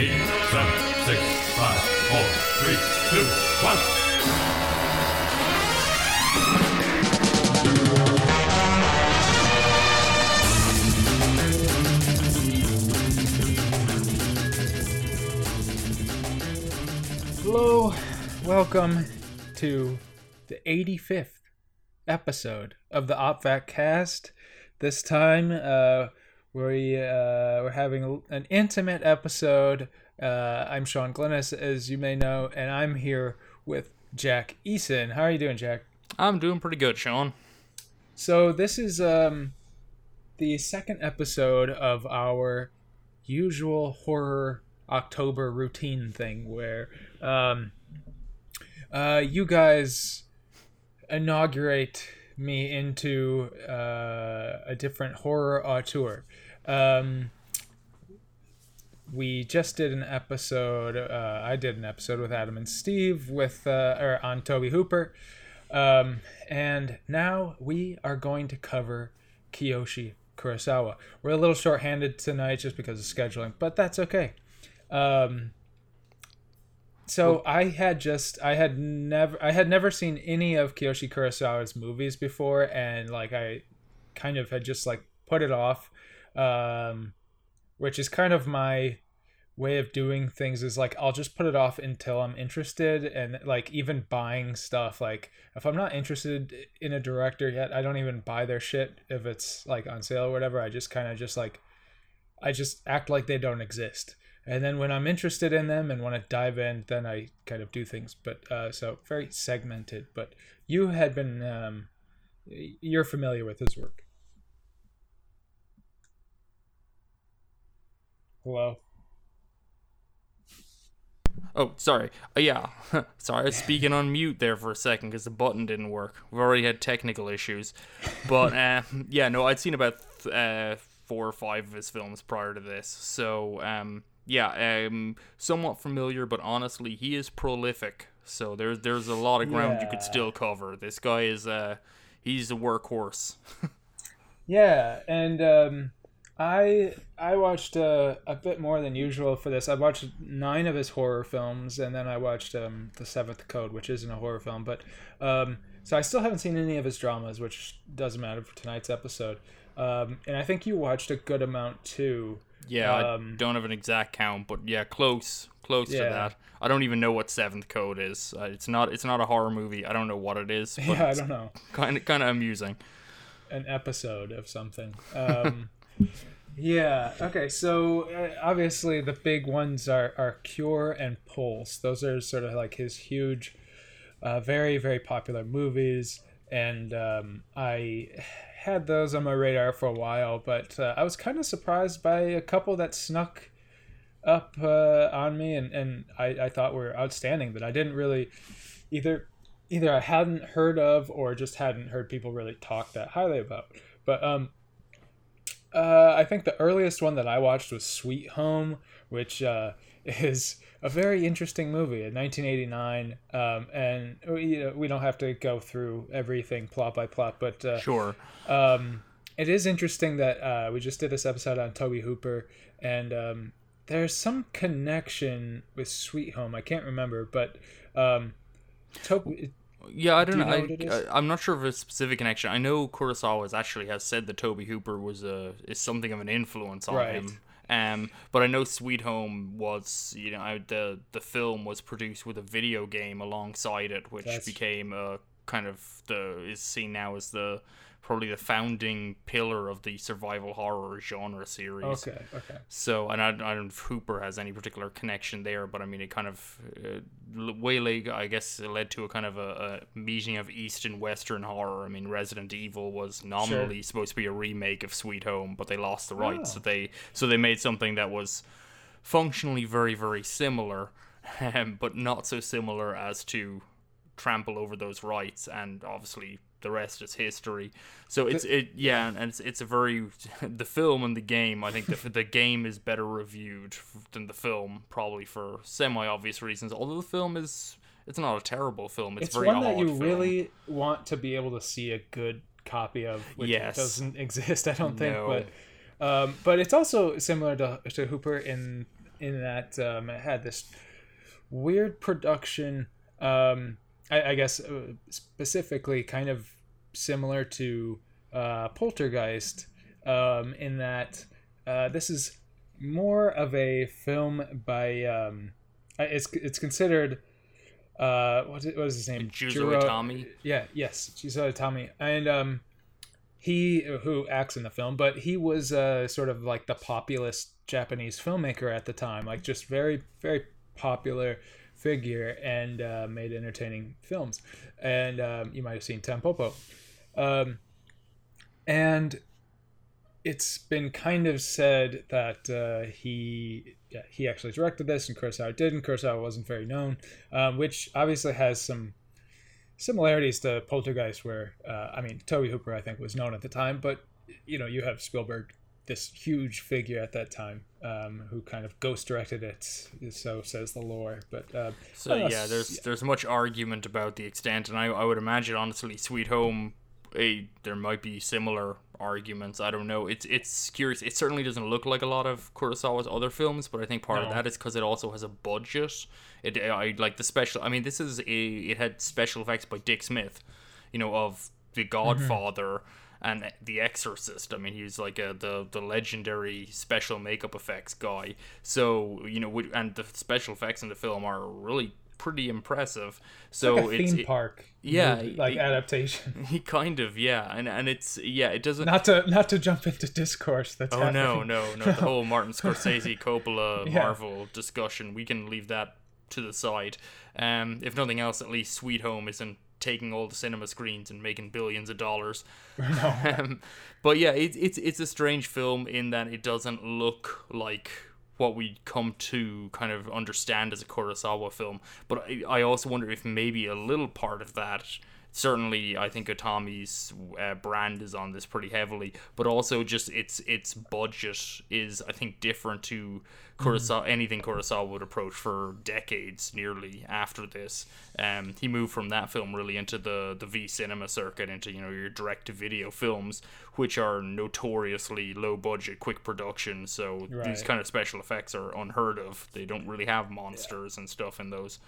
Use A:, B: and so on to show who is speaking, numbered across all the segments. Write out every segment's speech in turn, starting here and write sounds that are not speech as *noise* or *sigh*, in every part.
A: eight, seven, six, five, four, three, two, one.
B: Hello, welcome to the 85th episode of the OpVac cast. This time, uh, we, uh, we're having an intimate episode. Uh, I'm Sean Glennis, as you may know, and I'm here with Jack Eason. How are you doing, Jack?
C: I'm doing pretty good, Sean.
B: So, this is um, the second episode of our usual horror October routine thing where um, uh, you guys inaugurate me into uh, a different horror auteur. Um, we just did an episode. Uh, I did an episode with Adam and Steve with uh, or on Tobe Hooper, um, and now we are going to cover Kiyoshi Kurosawa. We're a little short-handed tonight just because of scheduling, but that's okay. Um, so I had just I had never I had never seen any of Kiyoshi Kurosawa's movies before, and like I kind of had just like put it off, um, which is kind of my way of doing things is like I'll just put it off until I'm interested and like even buying stuff. Like if I'm not interested in a director yet I don't even buy their shit if it's like on sale or whatever. I just kind of just like I just act like they don't exist and then when I'm interested in them and want to dive in, then I kind of do things. But uh, so very segmented. But you had been, um, you're familiar with his work. Hello.
C: Oh, sorry. Uh, yeah, *laughs* sorry. I was speaking on mute there for a second because the button didn't work. We've already had technical issues, but uh, *laughs* yeah, no, I'd seen about th- uh, four or five of his films prior to this, so um, yeah, um, somewhat familiar. But honestly, he is prolific, so there's there's a lot of ground you could still cover. This guy is uh, he's a workhorse. *laughs*
B: Yeah, and um, I I watched uh, a bit more than usual for this. I watched nine of his horror films, and then I watched um, the Seventh Code, which isn't a horror film, but um, so I still haven't seen any of his dramas, which doesn't matter for tonight's episode. Um, and I think you watched a good amount too.
C: Yeah,
B: Um,
C: I don't have an exact count, but yeah, close, close
B: Yeah.
C: to that. I don't even know what Seventh Code is. Uh, it's not. It's not a horror movie. I don't know what it is. *laughs* But
B: Yeah, I don't know. *laughs*
C: kind of kind of amusing.
B: an episode of something. Um, *laughs* yeah. Okay. So uh, obviously the big ones are are Cure and Pulse. Those are sort of like his huge, uh, very very popular movies, and um, I had those on my radar for a while, but uh, I was kind of surprised by a couple that snuck up uh, on me, and and I, I thought were outstanding, but I didn't really either either I hadn't heard of or just hadn't heard people really talk that highly about. But um, uh, I think the earliest one that I watched was Sweet Home, which uh, *laughs* is a very interesting movie in 1989. Um, and you know, we don't have to go through everything plot by plot, but uh,
C: Sure.
B: um, it is interesting that uh, we just did this episode on Tobe Hooper, and um, there's some connection with Sweet Home. I can't remember, but um, Tobe.
C: Yeah, I don't
B: you
C: know.
B: know
C: I,
B: what it is?
C: I, I'm not sure of a specific connection. I know Kurosawa has actually has said that Tobe Hooper was a is something of an influence on
B: Right.
C: him. Um, but I know Sweet Home was, you know, the the film was produced with a video game alongside it, which
B: That's-
C: became a kind of the is seen now as the probably the founding pillar of the survival horror genre series.
B: Okay, okay.
C: So, and I, I don't know if Hooper has any particular connection there, but I mean, it kind of uh, l- Waylay, I guess, it led to a kind of a, a meeting of East and Western horror. I mean, Resident Evil was nominally supposed to be a remake of Sweet Home, but they lost the rights,
B: Oh.
C: so they so they made something that was functionally very very similar, um, *laughs* but not so similar as to trample over those rights, and obviously the rest is history. So it's it yeah, and it's it's a very *laughs* the film and the game. I think the the game is better reviewed than the film, probably for semi obvious reasons. Although the film is it's not a terrible film. It's,
B: It's
C: very
B: one that you
C: film.
B: really want to be able to see a good copy of, which
C: Yes.
B: doesn't *laughs* exist, I don't think.
C: No.
B: But um, but it's also similar to, to Hooper in in that um, it had this weird production. Um, I, I guess uh, specifically kind of similar to uh, Poltergeist, um, in that uh, this is more of a film by. Um, it's it's considered. Uh, what is his name?
C: Juzo
B: Jiro-
C: Itami.
B: Yeah, yes, Juzo Itami, and um, he who acts in the film, but he was uh, sort of like the populist Japanese filmmaker at the time, like just very very popular figure and uh, made entertaining films. And um, you might have seen Tampopo. Um, and it's been kind of said that uh, he yeah, he actually directed this and Kurosawa didn't. Kurosawa wasn't very known, um, which obviously has some similarities to Poltergeist, where uh, I mean Tobe Hooper I think was known at the time, but you know you have Spielberg, this huge figure at that time, um, who kind of ghost directed it. So says the lore, but uh,
C: So
B: don't know,
C: yeah, there's there's much argument about the extent, and I, I would imagine honestly, Sweet Home, eh, there might be similar arguments. I don't know. It's it's curious. It certainly doesn't look like a lot of Kurosawa's other films, but I think part of that is because it also has a budget. It I like the special. I mean, this is a it had special effects by Dick Smith, you know, of The Godfather. And The Exorcist. I mean, he's like a, the the legendary special makeup effects guy. So you know, and the special effects in the film are really pretty impressive. So
B: like a
C: it's
B: theme
C: it-
B: park,
C: yeah,
B: movie, like adaptation. *laughs*
C: he kind of yeah, and and it's yeah, it doesn't.
B: not to not to jump into discourse. That's
C: Oh no, no, no! *laughs* The whole Martin Scorsese Coppola *laughs*
B: Yeah.
C: Marvel discussion, we can leave that to the side. Um, if nothing else, at least Sweet Home isn't taking all the cinema screens and making billions of dollars. *laughs* *laughs* um, but yeah, it's it's it's a strange film in that it doesn't look like what we come to kind of understand as a Kurosawa film. But I, I also wonder if maybe a little part of that. Certainly, I think Itami's uh, brand is on this pretty heavily, but also just its its budget is I think different to Kurosawa anything Kurosawa would approach for decades nearly after this. Um, he moved from that film really into the the V cinema circuit, into you know your direct to video films, which are notoriously low budget, quick production. So these kind of special effects are unheard of. They don't really have monsters and stuff in those.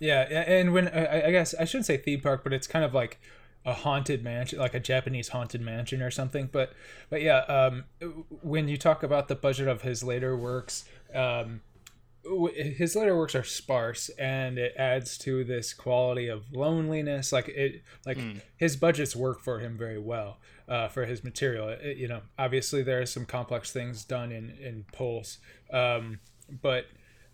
B: Yeah, and when I, I guess I shouldn't say theme park, but it's kind of like a haunted mansion, like a Japanese haunted mansion or something. But but yeah, um, when you talk about the budget of his later works, um, his later works are sparse, and it adds to this quality of loneliness. Like it, like his budgets work for him very well uh, for his material. It- you know, obviously there are some complex things done in in Pulse, um, but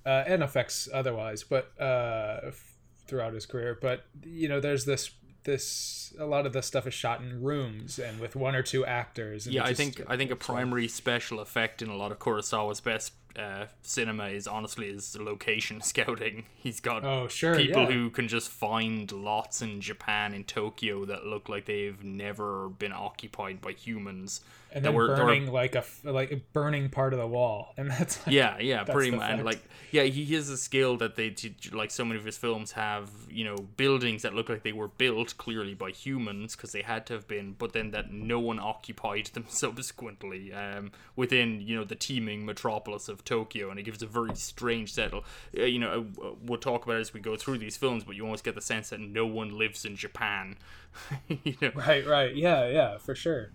B: uh, and effects otherwise, but uh, f- throughout his career. But you know, there's this this a lot of the stuff is shot in rooms and with one or two actors. And
C: Yeah, I
B: just-
C: think I think a primary special effect in a lot of Kurosawa's best uh, cinema is honestly his location *laughs* scouting. He's got
B: Oh, sure,
C: people
B: yeah.
C: who can just find lots in Japan in Tokyo that look like they've never been occupied by humans.
B: And then
C: were- that were-
B: burning like a like burning part of the wall, *laughs* and that's like,
C: yeah, yeah, pretty much. Like, yeah, he has a skill that they, like, so many of his films have, you know, buildings that look like they were built clearly by humans because they had to have been, but then that no one occupied *laughs* them subsequently um, within, you know, the teeming metropolis of Tokyo, and it gives a very strange settle. Uh, you know, uh, we'll talk about it as we go through these films, but you almost get the sense that no one lives in Japan. *laughs* you know,
B: Right, right. Yeah, yeah, for sure.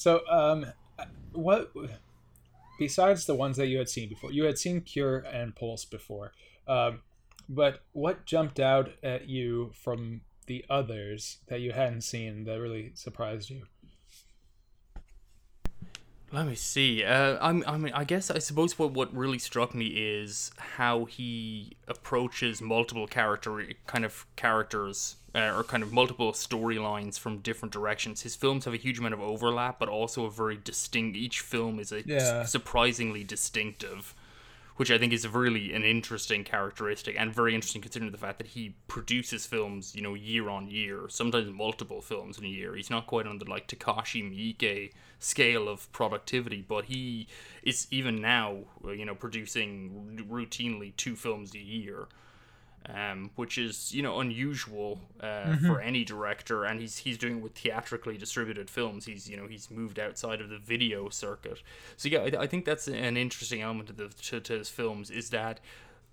B: So, um, what besides the ones that you had seen before, you had seen Cure and Pulse before, um, but what jumped out at you from the others that you hadn't seen that really surprised you?
C: Let me see. Uh, I'm, I mean, I guess I suppose what what really struck me is how he approaches multiple character kind of characters uh, or kind of multiple storylines from different directions. His films have a huge amount of overlap, but also a very distinct. Each film is a
B: Yeah.
C: surprisingly distinctive, which I think is really an interesting characteristic and very interesting considering the fact that he produces films, you know, year on year, sometimes multiple films in a year. He's not quite on the like Takashi Miike scale of productivity, but he is even now, you know, producing routinely two films a year. Um, which is you know unusual uh,
B: Mm-hmm.
C: for any director, and he's he's doing it with theatrically distributed films. He's you know he's moved outside of the video circuit. So yeah, I, I think that's an interesting element of the to, to his films is that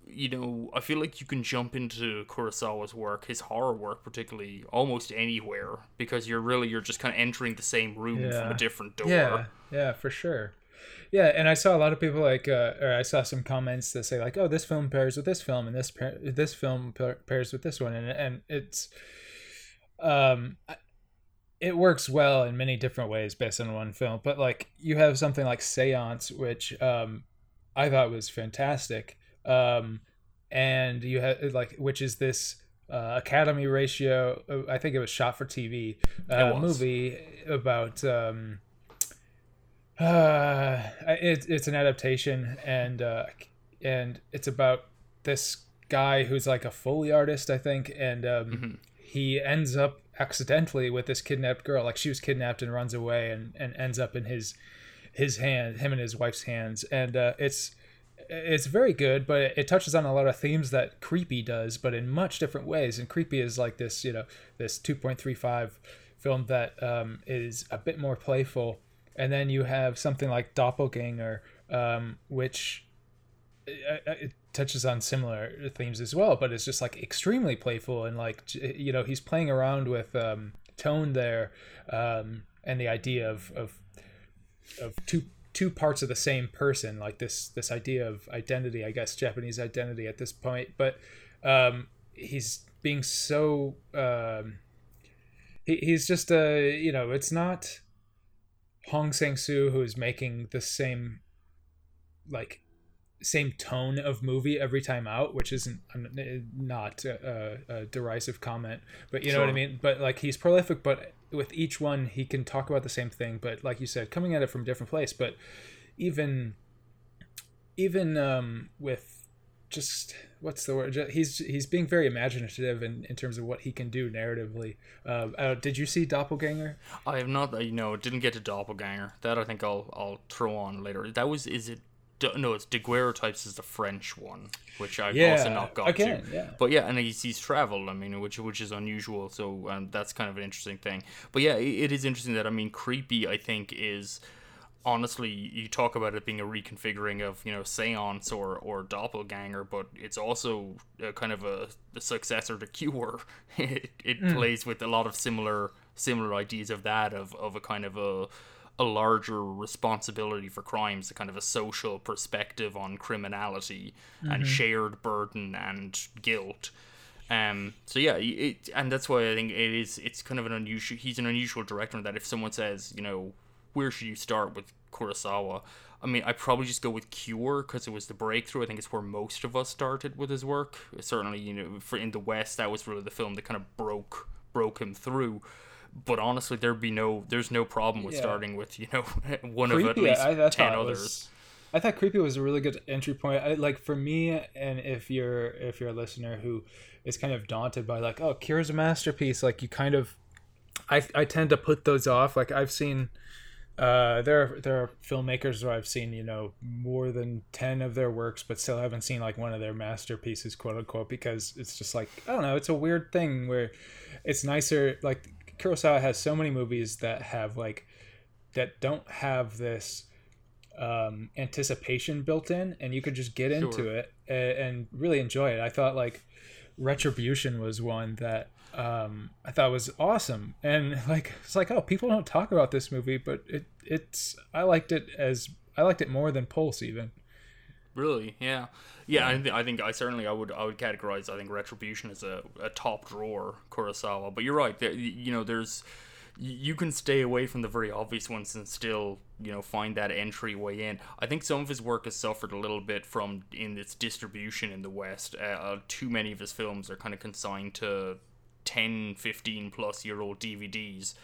C: you know I feel like you can jump into Kurosawa's work, his horror work particularly, almost anywhere because you're really you're just kind of entering the same room from a different door.
B: Yeah, yeah, for sure. Yeah, and I saw a lot of people like, uh, or I saw some comments that say like, "Oh, this film pairs with this film, and this pair, this film pairs with this one," and and it's, um, it works well in many different ways based on one film. But like, you have something like Seance, which um, I thought was fantastic, um, and you have like, which is this. Uh, Academy ratio. uh, I think it was shot for TV. Uh, movie about um, *sighs* uh, it, it's an adaptation, and uh, and it's about this guy who's like a foley artist, I think, and um, he ends up accidentally with this kidnapped girl. Like she was kidnapped and runs away, and and ends up in his his hand, him and his wife's hands, and uh, it's it's very good, but it, it touches on a lot of themes that Creepy does, but in much different ways. And Creepy is like this, you know, this two point three five film that um, is a bit more playful, and then you have something like Doppelganger, um, which uh, uh, it touches on similar themes as well, but it's just like extremely playful and like you know he's playing around with um, tone there, um, and the idea of of of two two parts of the same person like this this idea of identity i guess japanese identity at this point. But um he's being so um he, he's just a you know it's not hong sang-soo who is making the same like same tone of movie every time out which isn't not a, a, a derisive comment but you know what i mean? But like he's prolific but with each one he can talk about the same thing but like you said coming at it from a different place but even even um with just what's the word he's he's being very imaginative in, in terms of what he can do narratively uh, uh, did you see doppelganger
C: I have not, uh, you know, didn't get to Doppelganger. That I think I'll I'll throw on later. That was is it? No, it's Daguerreotypes is the French one, which I've
B: Yeah,
C: also not got
B: again,
C: to.
B: yeah.
C: But yeah, and he's, he's traveled. I mean, which which is unusual. So um, that's kind of an interesting thing. But yeah, it, it is interesting that I mean, creepy. I think is honestly you talk about it being a reconfiguring of you know seance or or doppelganger but it's also a kind of a, a successor to *laughs* cure it, it plays with a lot of similar similar ideas of that of of a kind of a a larger responsibility for crimes a kind of a social perspective on criminality and shared burden and guilt um, so yeah, it, and that's why I think it is. It's kind of an unusual. He's an unusual director in that if someone says, you know, where should you start with Kurosawa? I mean, I probably just go with Cure because it was the breakthrough. I think it's where most of us started with his work. Certainly, you know, for in the West, that was really the film that kind of broke broke him through. But honestly, there'd be no, there's no problem with
B: Yeah.
C: starting with you know *laughs* one of at least
B: I, I
C: ten others.
B: was, I thought creepy was a really good entry point. I, like for me, and if you're if you're a listener who is kind of daunted by like, oh, Cure's a masterpiece, like you kind of, I I tend to put those off. Like I've seen, uh, there are, there are filmmakers where I've seen you know more than ten of their works, but still haven't seen like one of their masterpieces, quote unquote, because it's just like I don't know, it's a weird thing where it's nicer. Like Kurosawa has so many movies that have like that don't have this um, anticipation built in, and you could just get into it and, and really enjoy it. I thought like Retribution was one that um, I thought was awesome, and like it's like oh people don't talk about this movie, but it it's I liked it as I liked it more than Pulse even.
C: Really? Yeah. Yeah, I, th- I think I certainly I would I would categorize I think Retribution as a, a top drawer Kurosawa. But you're right. There, you know, there's you can stay away from the very obvious ones and still you know find that entryway in. I think some of his work has suffered a little bit from in its distribution in the West. Uh, uh, too many of his films are kind of consigned to 10, 15 plus year old DVDs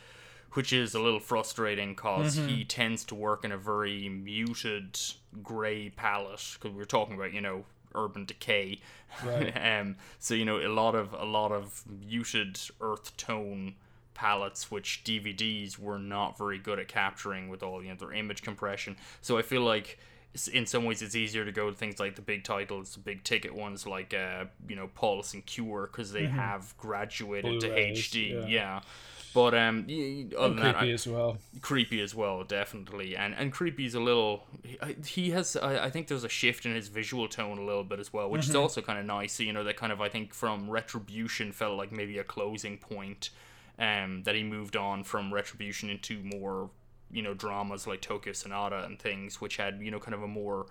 C: which is a little frustrating because
B: Mm-hmm.
C: he tends to work in a very muted gray palette because we are talking about you know urban decay
B: Right. *laughs*
C: um so you know a lot of a lot of muted earth tone palettes which DVDs were not very good at capturing with all you know their image compression so I feel like in some ways it's easier to go to things like the big titles, the big ticket ones like uh, you know Pulse and Cure because they have graduated to
B: Mm-hmm. Blu-rays,
C: HD.
B: yeah.
C: Yeah. But um, other than that,
B: creepy
C: I-
B: as well.
C: creepy as well, definitely. And and creepy's a little. He, he has. I, I think there's a shift in his visual tone a little bit as well, which
B: Mm-hmm.
C: is also kind of nice. You know, that kind of I think from Retribution felt like maybe a closing point. Um, that he moved on from Retribution into more, you know, dramas like Tokyo Sonata and things, which had you know kind of a more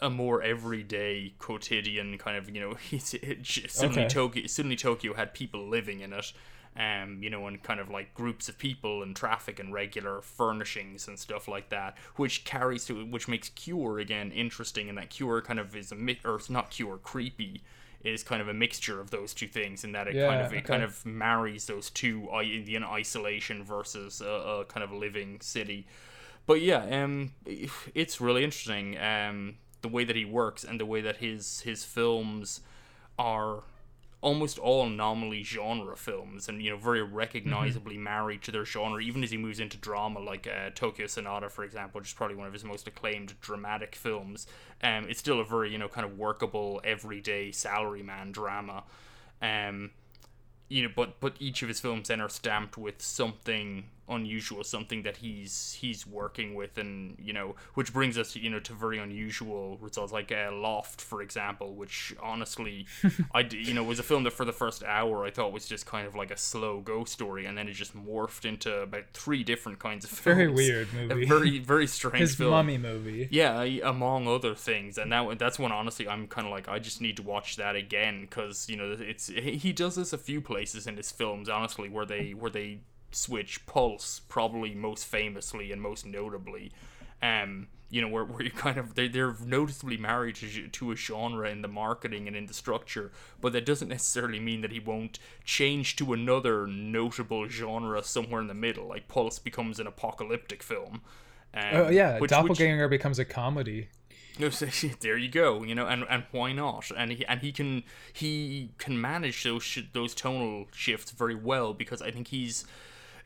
C: a, more everyday quotidian kind of you know *laughs* it's it, suddenly
B: Okay.
C: Tokyo suddenly Tokyo had people living in it um you know and kind of like groups of people and traffic and regular furnishings and stuff like that which carries to which makes Cure again interesting and that Cure kind of is a mi- or it's not Cure creepy is kind of a mixture of those two things in that it kind
B: Yeah,
C: of it kind of marries those two i- in isolation versus a, a kind of living city but yeah, um, it's really interesting. Um, the way that he works and the way that his his films are almost all nominally genre films and you know very recognizably married to their genre even as he moves into drama like uh, tokyo sonata for example which is probably one of his most acclaimed dramatic films um, it's still a very you know kind of workable everyday salaryman drama. Um, you know, but but each of his films then are stamped with something unusual, something that he's he's working with, and you know, which brings us you know to very unusual results, like uh, Loft, for example, which honestly, *laughs* I d- you know was a film that for the first hour I thought was just kind of like a slow ghost story, and then it just morphed into about three different kinds of *laughs* films.
B: Very weird
C: A
B: movie.
C: very *laughs* very strange
B: His
C: film.
B: mummy movie.
C: Yeah, among other things, and that that's one. Honestly, I'm kind of like I just need to watch that again because you know it's he does this a few places in his films. Honestly, where they where they switch Pulse, probably most famously and most notably, um, you know where, where you *laughs* kind of they they're noticeably married to, to a genre in the marketing and in the structure, but that doesn't necessarily mean that he won't change to another notable genre somewhere in the middle. Like Pulse becomes an apocalyptic film. Um,
B: Oh yeah,
C: which- which-
B: Doppelganger becomes a comedy.
C: no, *laughs* there you go. You know, and and why not? And he and he can he can manage those sh- those tonal shifts very well because I think he's.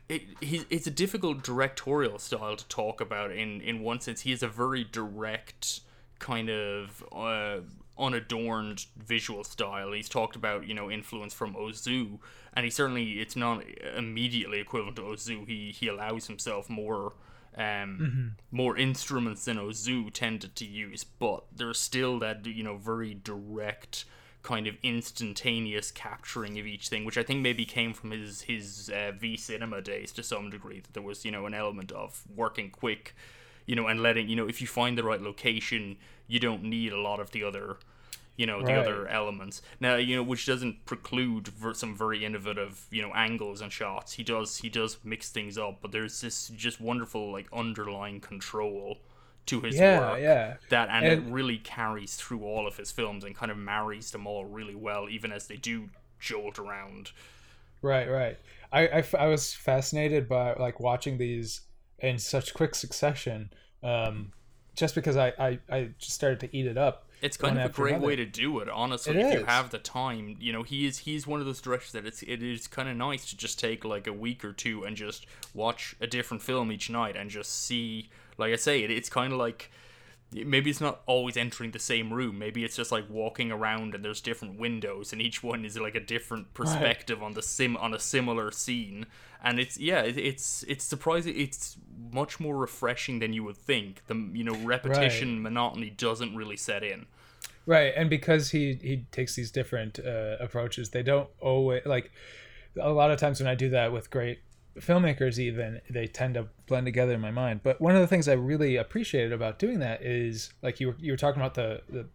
C: It, he's, it's a difficult directorial style to talk about in, in one sense. He has a very direct kind of uh, unadorned visual style. He's talked about, you know, influence from Ozu, and he certainly, it's not immediately equivalent to Ozu. He, he allows himself more um, more instruments than Ozu tended to use, but there's still that you know very direct kind of instantaneous capturing of each thing, which I think maybe came from his his uh, V cinema days to some degree. That there was you know an element of working quick, you know, and letting you know if you find the right location, you don't need a lot of the other you know the
B: Right.
C: other elements now you know which doesn't preclude some very innovative you know angles and shots he does he does mix things up but there's this just wonderful like underlying control to his
B: Yeah,
C: work
B: yeah.
C: that and, it really carries through all of his films and kind of marries them all really well even as they do jolt around
B: Right, right. I, I, I was fascinated by like watching these in such quick succession, um, just because I, I, I just started to eat it up.
C: It's kind of a great
B: another.
C: way to do it, honestly.
B: It
C: if you have the time, you know, he is he's one of those directors that it's it is kind of nice to just take like a week or two and just watch a different film each night and just see. Like I say, it, it's kind of like maybe it's not always entering the same room. Maybe it's just like walking around and there's different windows and each one is like a different perspective on the sim on a similar scene. And it's yeah, it, it's it's surprising. It's much more refreshing than you would think. The you know repetition monotony doesn't really set in.
B: Right, and because he he takes these different uh, approaches, they don't always like. A lot of times when I do that with great filmmakers, even they tend to blend together in my mind. But one of the things I really appreciated about doing that is like you were you were talking about the the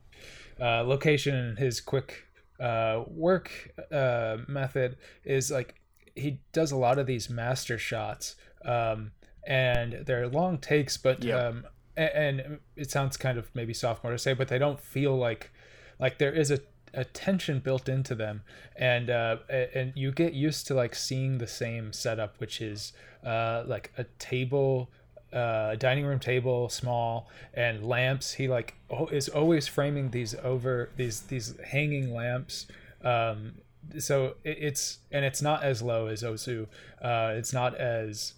B: uh, location and his quick uh, work uh, method is like he does a lot of these master shots, um, and they're long takes, but
C: Yeah.
B: um, a- and it sounds kind of maybe sophomore to say, but they don't feel like like there is a, a tension built into them, and uh, and you get used to like seeing the same setup, which is uh, like a table. Uh, dining room table, small, and lamps. He like o- is always framing these over these these hanging lamps. Um, so it, it's and it's not as low as Ozu. Uh, it's not as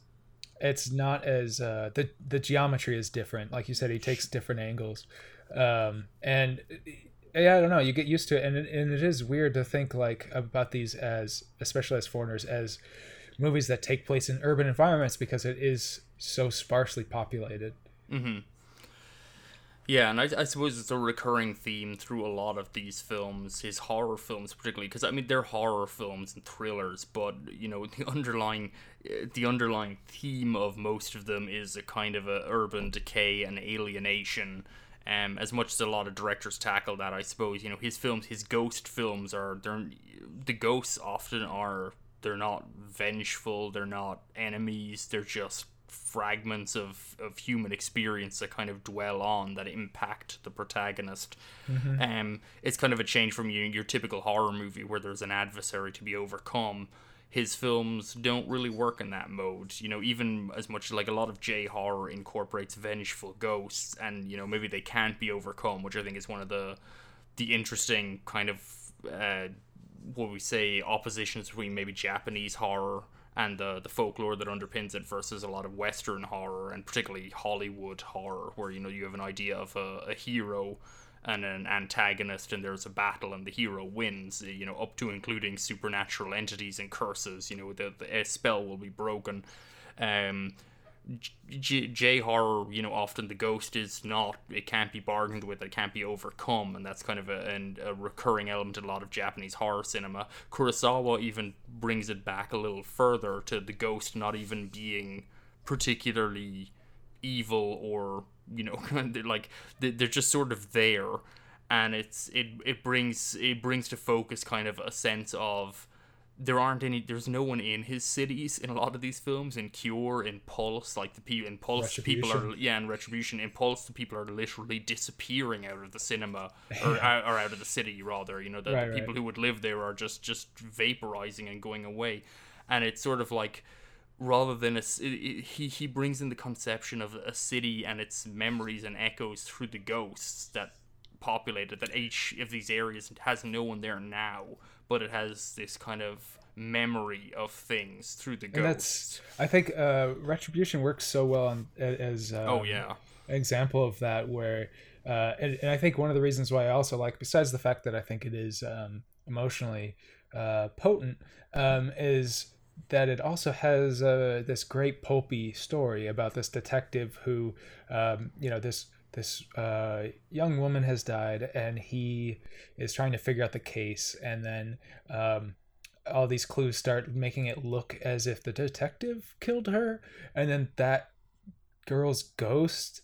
B: it's not as uh, the the geometry is different. Like you said, he takes different angles, um, and yeah, I don't know. You get used to it, and it, and it is weird to think like about these as, especially as foreigners, as movies that take place in urban environments because it is so sparsely populated.
C: Mm-hmm. Yeah, and I, I suppose it's a recurring theme through a lot of these films, his horror films particularly, because I mean they're horror films and thrillers, but you know *laughs* the underlying, the underlying theme of most of them is a kind of a urban decay and alienation. Um, as much as a lot of directors tackle that, I suppose you know his films, his ghost films are they're the ghosts often are they're not vengeful, they're not enemies, they're just fragments of, of human experience that kind of dwell on that impact the protagonist. Mm-hmm. Um, it's kind of a change from your, your typical horror movie where there's an adversary to be overcome. His films don't really work in that mode. You know, even as much like a lot of J horror incorporates vengeful ghosts, and you know maybe they can't be overcome, which I think is one of the the interesting kind of uh, what we say oppositions between maybe Japanese horror and the the folklore that underpins it versus a lot of Western horror and particularly Hollywood horror, where you know you have an idea of a, a hero and an antagonist and there's a battle and the hero wins you know up to including supernatural entities and curses you know the, the spell will be broken um J, J horror, you know, often the ghost is not, it can't be bargained with, it can't be overcome, and that's kind of a, an, a recurring element in a lot of Japanese horror cinema. Kurosawa even brings it back a little further to the ghost not even being particularly evil or, you know, *laughs* like they're just sort of there, and it's it it brings it brings to focus kind of a sense of there aren't any there's no one in his cities in a lot of these films in cure in pulse like the people in pulse people are yeah in retribution in pulse the people are literally disappearing out of the cinema *laughs* or, uh, or out of the city rather you know the, right, the people right. who would live there are just just vaporizing and going away. And it's sort of like rather than a it, it, he he brings in the conception of a city and its memories and echoes through the ghosts that populated that each of these areas has no one there now but it has this kind of memory of things through the ghosts.
B: I think uh, Retribution works so well on, as
C: um, oh yeah
B: an example of that where uh, and, and, I think one of the reasons why I also like besides the fact that I think it is um, emotionally uh, potent um, is that it also has uh, this great pulpy story about this detective who um, you know this this uh, young woman has died and he is trying to figure out the case and then um, all these clues start making it look as if the detective killed her and then that girl's ghost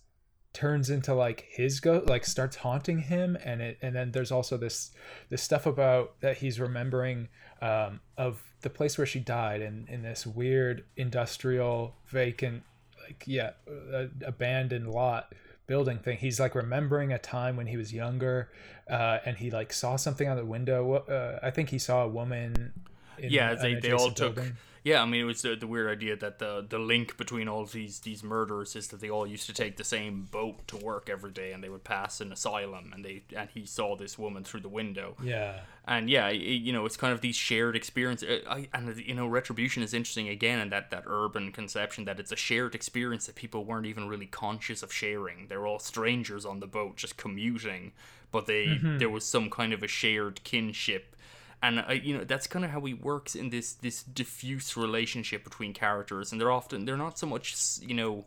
B: turns into like his ghost like starts haunting him and it and then there's also this this stuff about that he's remembering um, of the place where she died in in this weird industrial vacant like yeah uh, abandoned lot building thing. He's like remembering a time when he was younger, uh, and he like saw something on the window. Uh, I think he saw a woman.
C: yeah, they, they all took. Yeah, I mean it was the, the weird idea that the the link between all these these murders is that they all used to take the same boat to work every day, and they would pass an asylum, and they and he saw this woman through the window.
B: Yeah,
C: and yeah, it, you know, it's kind of these shared experience. Uh, I, and you know, retribution is interesting again, and that that urban conception that it's a shared experience that people weren't even really conscious of sharing. They're all strangers on the boat, just commuting, but they mm-hmm. there was some kind of a shared kinship and uh, you know that's kind of how he works in this this diffuse relationship between characters and they're often they're not so much you know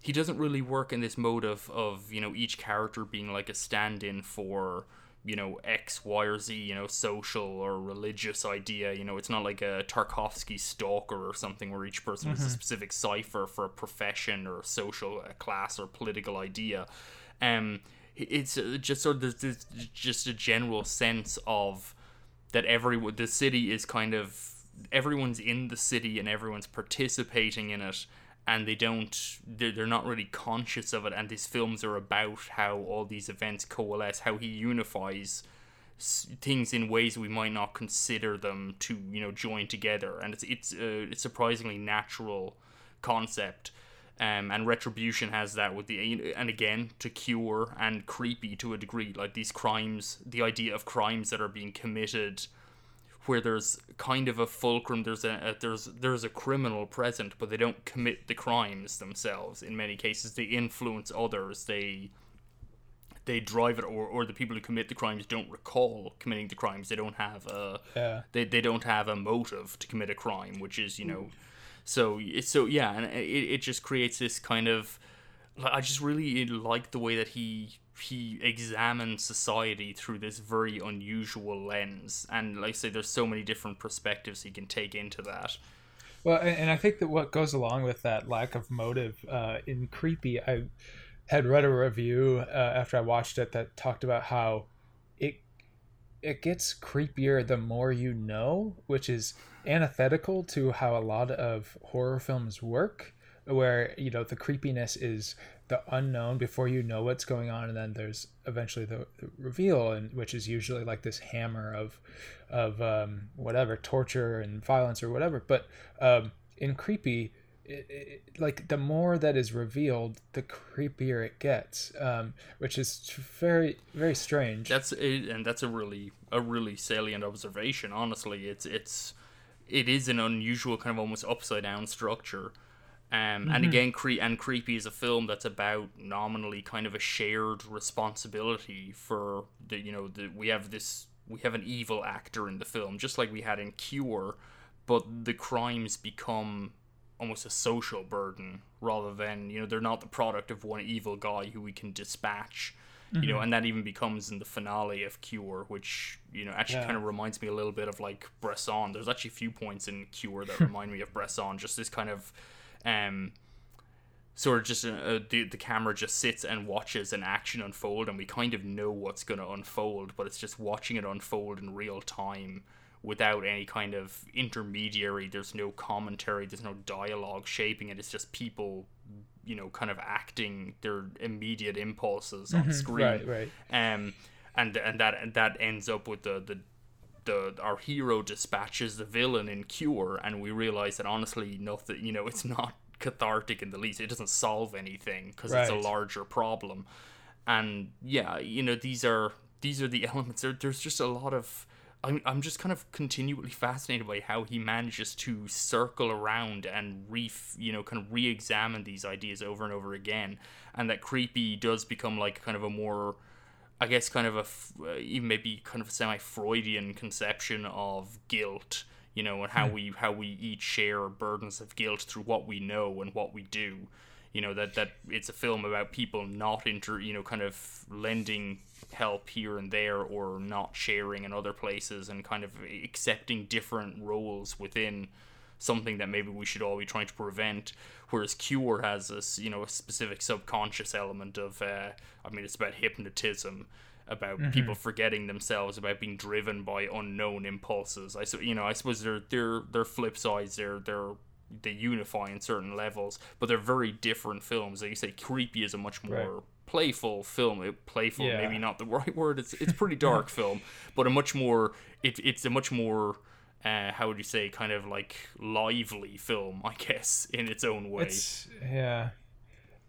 C: he doesn't really work in this mode of of you know each character being like a stand-in for you know X, Y, or Z, you know, social or religious idea. You know, it's not like a Tarkovsky stalker or something where each person mm-hmm. is a specific cipher for a profession or social class or political idea. Um, it's uh, just sort of this, just a general sense of that every the city is kind of everyone's in the city and everyone's participating in it and they don't they're, they're not really conscious of it and these films are about how all these events coalesce how he unifies things in ways we might not consider them to you know join together and it's it's a, surprisingly natural concept um, and retribution has that with the and again to cure and creepy to a degree like these crimes the idea of crimes that are being committed where there's kind of a fulcrum there's a, a there's there's a criminal present but they don't commit the crimes themselves. In many cases they influence others. They they drive it or, or the people who commit the crimes don't recall committing the crimes. They don't have a
B: Yeah.
C: they, they don't have a motive to commit a crime which is you know so so yeah and it, it just creates this kind of i just really like the way that he he examines society through this very unusual lens. And like i say there's so many different perspectives he can take into that.
B: Well, and, and I think that what goes along with that lack of motive uh, in Creepy, I had read a review uh, after I watched it that talked about how it it gets creepier the more you know, which is antithetical to how a lot of horror films work, where you know the creepiness is the unknown before you know what's going on, and then there's eventually the, the reveal, and which is usually like this hammer of of um, whatever torture and violence or whatever. But um, in creepy, it, it, like the more that is revealed, the creepier it gets, um, which is very very strange.
C: that's it and that's a really a really salient observation honestly it's it's it is an unusual kind of almost upside down structure. Um, and again cre- and creepy is a film that's about nominally kind of a shared responsibility for the you know the, we have this we have an evil actor in the film just like we had in cure but the crimes become almost a social burden rather than you know they're not the product of one evil guy who we can dispatch you know and that even becomes in the finale of cure which you know actually
B: Yeah.
C: kind of reminds me a little bit of like bresson. There's actually a few points in cure that *laughs* remind me of bresson. Just this kind of um sort of just uh, uh, the, the camera just sits and watches an action unfold and we kind of know what's going to unfold but it's just watching it unfold in real time without any kind of intermediary there's no commentary there's no dialogue shaping it. It's just people you know kind of acting their immediate impulses on screen
B: right, right.
C: um and and that and that ends up with the the the our hero dispatches the villain in cure and we realize that honestly nothing you know it's not cathartic in the least. It doesn't solve anything because it's a larger problem. And yeah you know these are these are the *laughs* elements. There, there's just a lot of I'm, I'm just kind of continually fascinated by how he manages to circle around and re you know kind of re-examine these ideas over and over again and that creepy does become like kind of a more I guess kind of a uh, even maybe kind of a semi-Freudian conception of guilt, you know, and how we how we each share burdens of guilt through what we know and what we do. You know that that it's a film about people not inter, you know, kind of lending help here and there or not sharing in other places and kind of accepting different roles within something that maybe we should all be trying to prevent. Whereas Cure has this, you know, a specific subconscious element of, uh, I mean, it's about hypnotism, about people forgetting themselves, about being driven by unknown impulses. I, so, you know, I suppose they're they're they're flip sides. They're they're they unify in certain levels, but they're very different films. Like you say, Creepy is a much more
B: Right.
C: playful film. Playful,
B: Yeah.
C: maybe not the *laughs* right word. It's it's a *laughs* pretty dark film, but a much more. It, it's a much more uh, how would you say, kind of like lively film, I guess, in its own way.
B: It's yeah.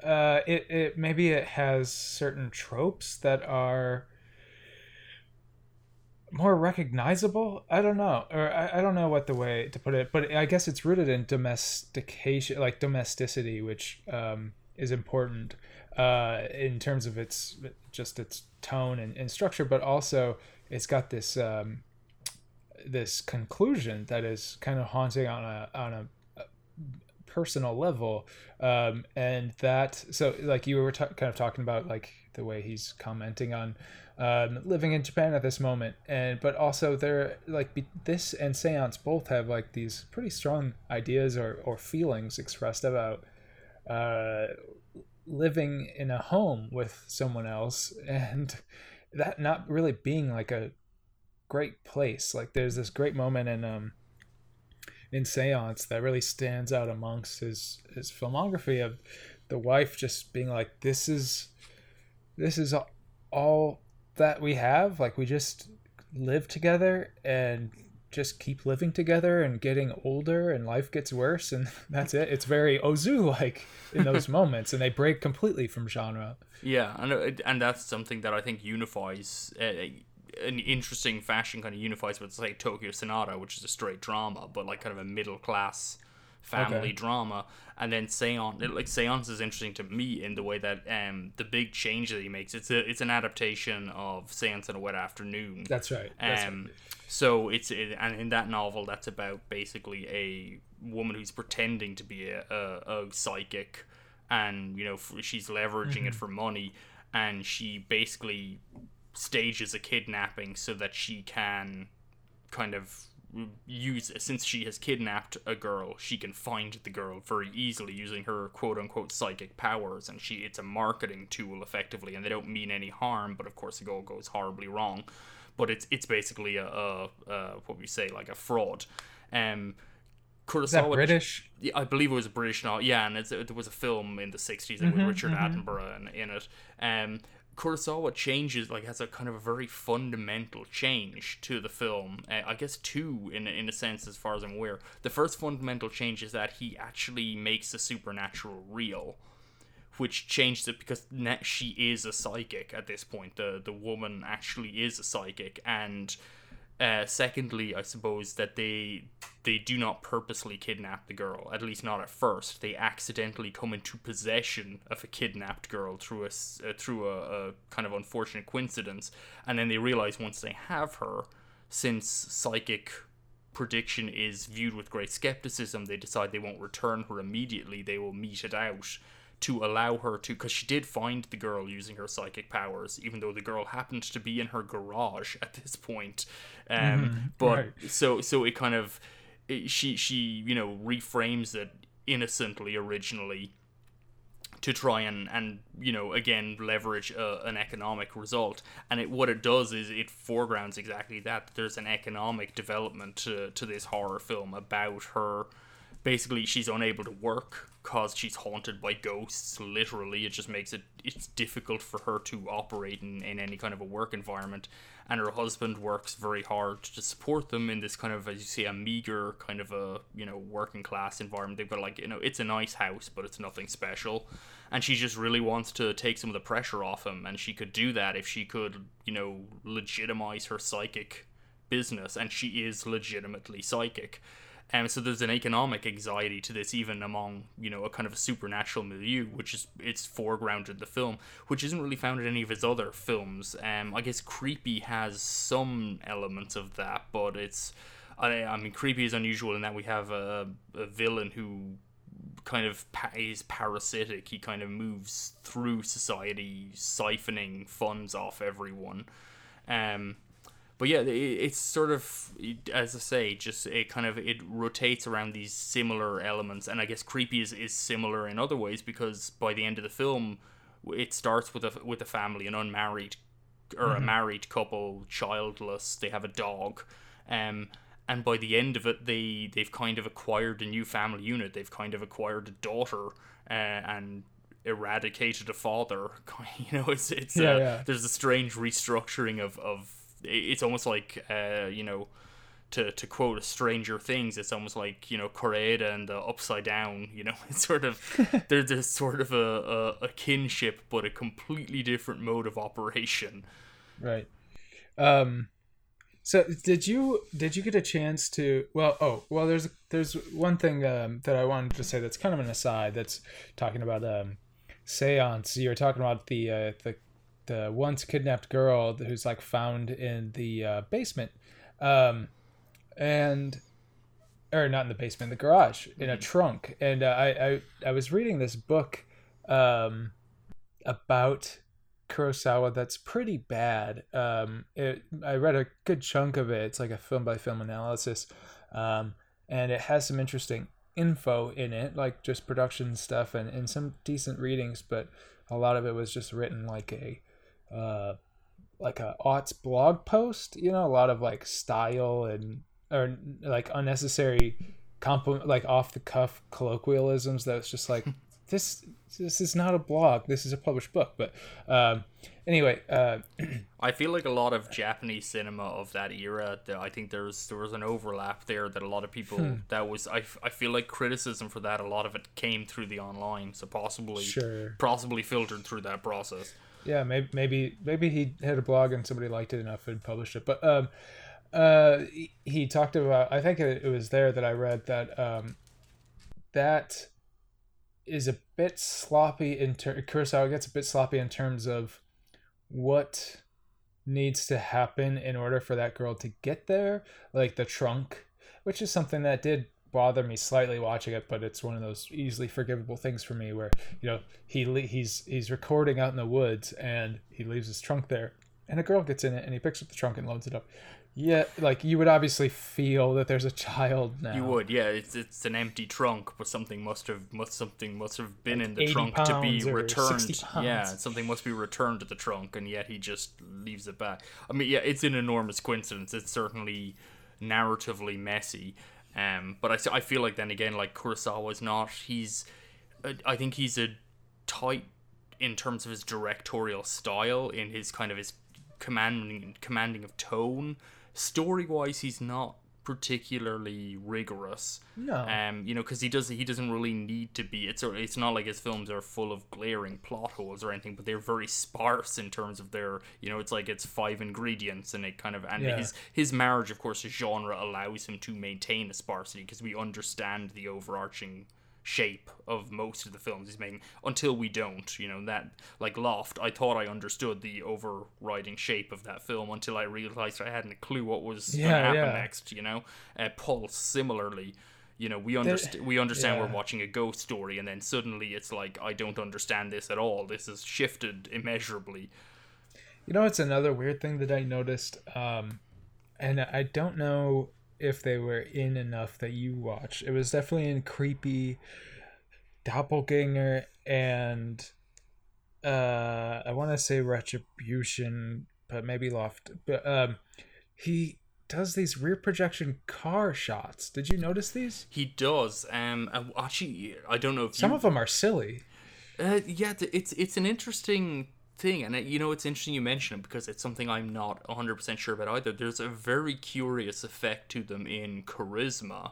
B: Uh, it it maybe it has certain tropes that are more recognizable. I don't know, or I, I don't know what the way to put it, but I guess it's rooted in domestication, like domesticity, which um, is important uh, in terms of its just its tone and, and structure, but also it's got this um, this conclusion that is kind of haunting on a on a personal level um and that so like you were ta kind of talking about like the way he's commenting on um living in japan at this moment. And but also there like be, this and seance both have like these pretty strong ideas or or feelings expressed about uh living in a home with someone else and *laughs* that not really being like a great place. Like there's this great moment in um in seance that really stands out amongst his his filmography of the wife just being like this is this is all that we have like we just live together and just keep living together and getting older and life gets worse and *laughs* that's it. It's very ozu like in those *laughs* moments and they break completely from genre.
C: Yeah, and uh, and that's something that I think unifies uh, an interesting fashion kind of unifies with say Tokyo Sonata, which is a straight drama, but like kind of a middle class family
B: Okay.
C: drama. And then Seance, like Seance is interesting to me in the way that um the big change that he makes. It's a it's an adaptation of Seance on a Wet Afternoon.
B: That's right. That's
C: Um,
B: right.
C: so it's it, and in that novel, that's about basically a woman who's pretending to be a, a, a psychic, and you know she's leveraging it for money, and she basically stages a kidnapping so that she can kind of use since she has kidnapped a girl she can find the girl very easily using her quote unquote psychic powers and she it's a marketing tool effectively and they don't mean any harm but of course it all goes horribly wrong but it's it's basically a, a, a what we say like a fraud um
B: Is that
C: Kurosawa
B: British?
C: yeah, I believe it was a British novel. Yeah, and it's, there was a film in the 60s
B: Mm-hmm,
C: with Richard Attenborough in, in it. Um, Kurosawa changes, like, has a kind of a very fundamental change to the film. Uh, I guess two, in, in a sense, as far as I'm aware. The first fundamental change is that he actually makes the supernatural real. Which changed it because she is a psychic at this point. The the woman actually is a psychic, and uh, secondly, I suppose that they they do not purposely kidnap the girl. At least not at first. They accidentally come into possession of a kidnapped girl through a uh, through a, a kind of unfortunate coincidence, and then they realize once they have her, since psychic prediction is viewed with great skepticism, they decide they won't return her immediately. They will meet it out to allow her to, because she did find the girl using her psychic powers, even though the girl happened to be in her garage at this point. Um, but
B: right.
C: so so it kind of it, she she you know reframes it innocently originally to try and and you know again leverage uh, an economic result and it what it does is it foregrounds exactly that there's an economic development to, to this horror film about her basically she's unable to work because she's haunted by ghosts literally. It just makes it it's difficult for her to operate in, in any kind of a work environment. And her husband works very hard to support them in this kind of as you say a meager kind of a you know working class environment. They've got like you know it's a nice house but it's nothing special. And she just really wants to take some of the pressure off him. And she could do that if she could you know legitimize her psychic business. And she is legitimately psychic um, so there's an economic anxiety to this, even among you know a kind of a supernatural milieu, which is it's foregrounded in the film, which isn't really found in any of his other films. Um, I guess Creepy has some elements of that, but it's I, I mean Creepy is unusual in that we have a, a villain who kind of pa- is parasitic. He kind of moves through society, siphoning funds off everyone. Um, but yeah, it, it's sort of as I say, just it kind of it rotates around these similar elements, and I guess creepy is, is similar in other ways because by the end of the film, it starts with a with a family, an unmarried or a married couple, childless. They have a dog, um, and by the end of it, they they've kind of acquired a new family unit. They've kind of acquired a daughter, uh, and eradicated a father. *laughs* You know, it's it's
B: Yeah,
C: uh,
B: yeah.
C: there's a strange restructuring of of it's almost like uh, you know to to quote Stranger Things, it's almost like you know Koreeda and the Upside Down. You know, *laughs* it's sort of *laughs* there's there's sort of a, a, a kinship, but a completely different mode of operation.
B: Right. Um so did you did you get a chance to well oh well there's there's one thing um, that I wanted to say that's kind of an aside that's talking about um seance you were talking about the uh, the the once kidnapped girl who's like found in the uh, basement um and or not in the basement the garage in a trunk and uh, I, I I was reading this book um about Kurosawa that's pretty bad. Um, it, I read a good chunk of it. It's like a film by film analysis, um, and it has some interesting info in it, like just production stuff and, and some decent readings. But a lot of it was just written like a uh, like a aughts blog post. You know, a lot of like style and or like unnecessary compliment, like off the cuff colloquialisms. That was just like *laughs* this this is not a blog this is a published book but um anyway uh *clears throat*
C: I feel like a lot of Japanese cinema of that era. that I think there's there was an overlap there that a lot of people
B: Hmm.
C: that was I, I feel like criticism for that. A lot of it came through the online, so possibly
B: Sure.
C: possibly filtered through that process.
B: Yeah, maybe maybe maybe he had a blog and somebody liked it enough and published it. But um, uh, he, talked about. I think it, it was there that I read that um, that is a bit sloppy in ter- Kurosawa gets a bit sloppy in terms of what needs to happen in order for that girl to get there, like the trunk, which is something that did bother me slightly watching it, but it's one of those easily forgivable things for me where you know he he's he's recording out in the woods and he leaves his trunk there, and a girl gets in it and he picks up the trunk and loads it up. Yeah, like you would obviously feel that there's a child now.
C: You would, yeah. It's it's an empty trunk, but something must have must something must have been
B: Like
C: in the trunk to be returned. Yeah, something must be returned to the trunk, and yet he just leaves it back. I mean, yeah, it's an enormous coincidence. It's certainly narratively messy, um, but I feel like then again, like Kurosawa's not. He's, uh, I think he's a tight in terms of his directorial style, in his kind of his commanding commanding of tone. Story wise, he's not particularly rigorous.
B: No.
C: Um, you know, because he does he doesn't really need to be. It's it's not like his films are full of glaring plot holes or anything, but they're very sparse in terms of their. You know, it's like it's five ingredients, and it kind of and
B: Yeah.
C: his his marriage, of course, genre allows him to maintain a sparsity because we understand the overarching shape of most of the films he's making until we don't you know that like loft i thought i understood the overriding shape of that film until i realized i hadn't a clue what was going to happen
B: yeah.
C: next you know uh, pulse similarly you know we understand we understand
B: yeah.
C: we're watching a ghost story and then suddenly it's like i don't understand this at all this has shifted immeasurably
B: You know, it's another weird thing that I noticed, um, and I don't know if they were in enough that you watched. It was definitely in Creepy, Doppelganger, and uh, I want to say Retribution, but maybe Loft. But um, he does these rear projection car shots. Did you notice these?
C: he does um and actually i don't know if
B: Some
C: you
B: of them are silly.
C: Uh, yeah, it's it's an interesting thing, and you know it's interesting you mention it because it's something I'm not 100 percent sure about either. There's a very curious effect to them in Charisma,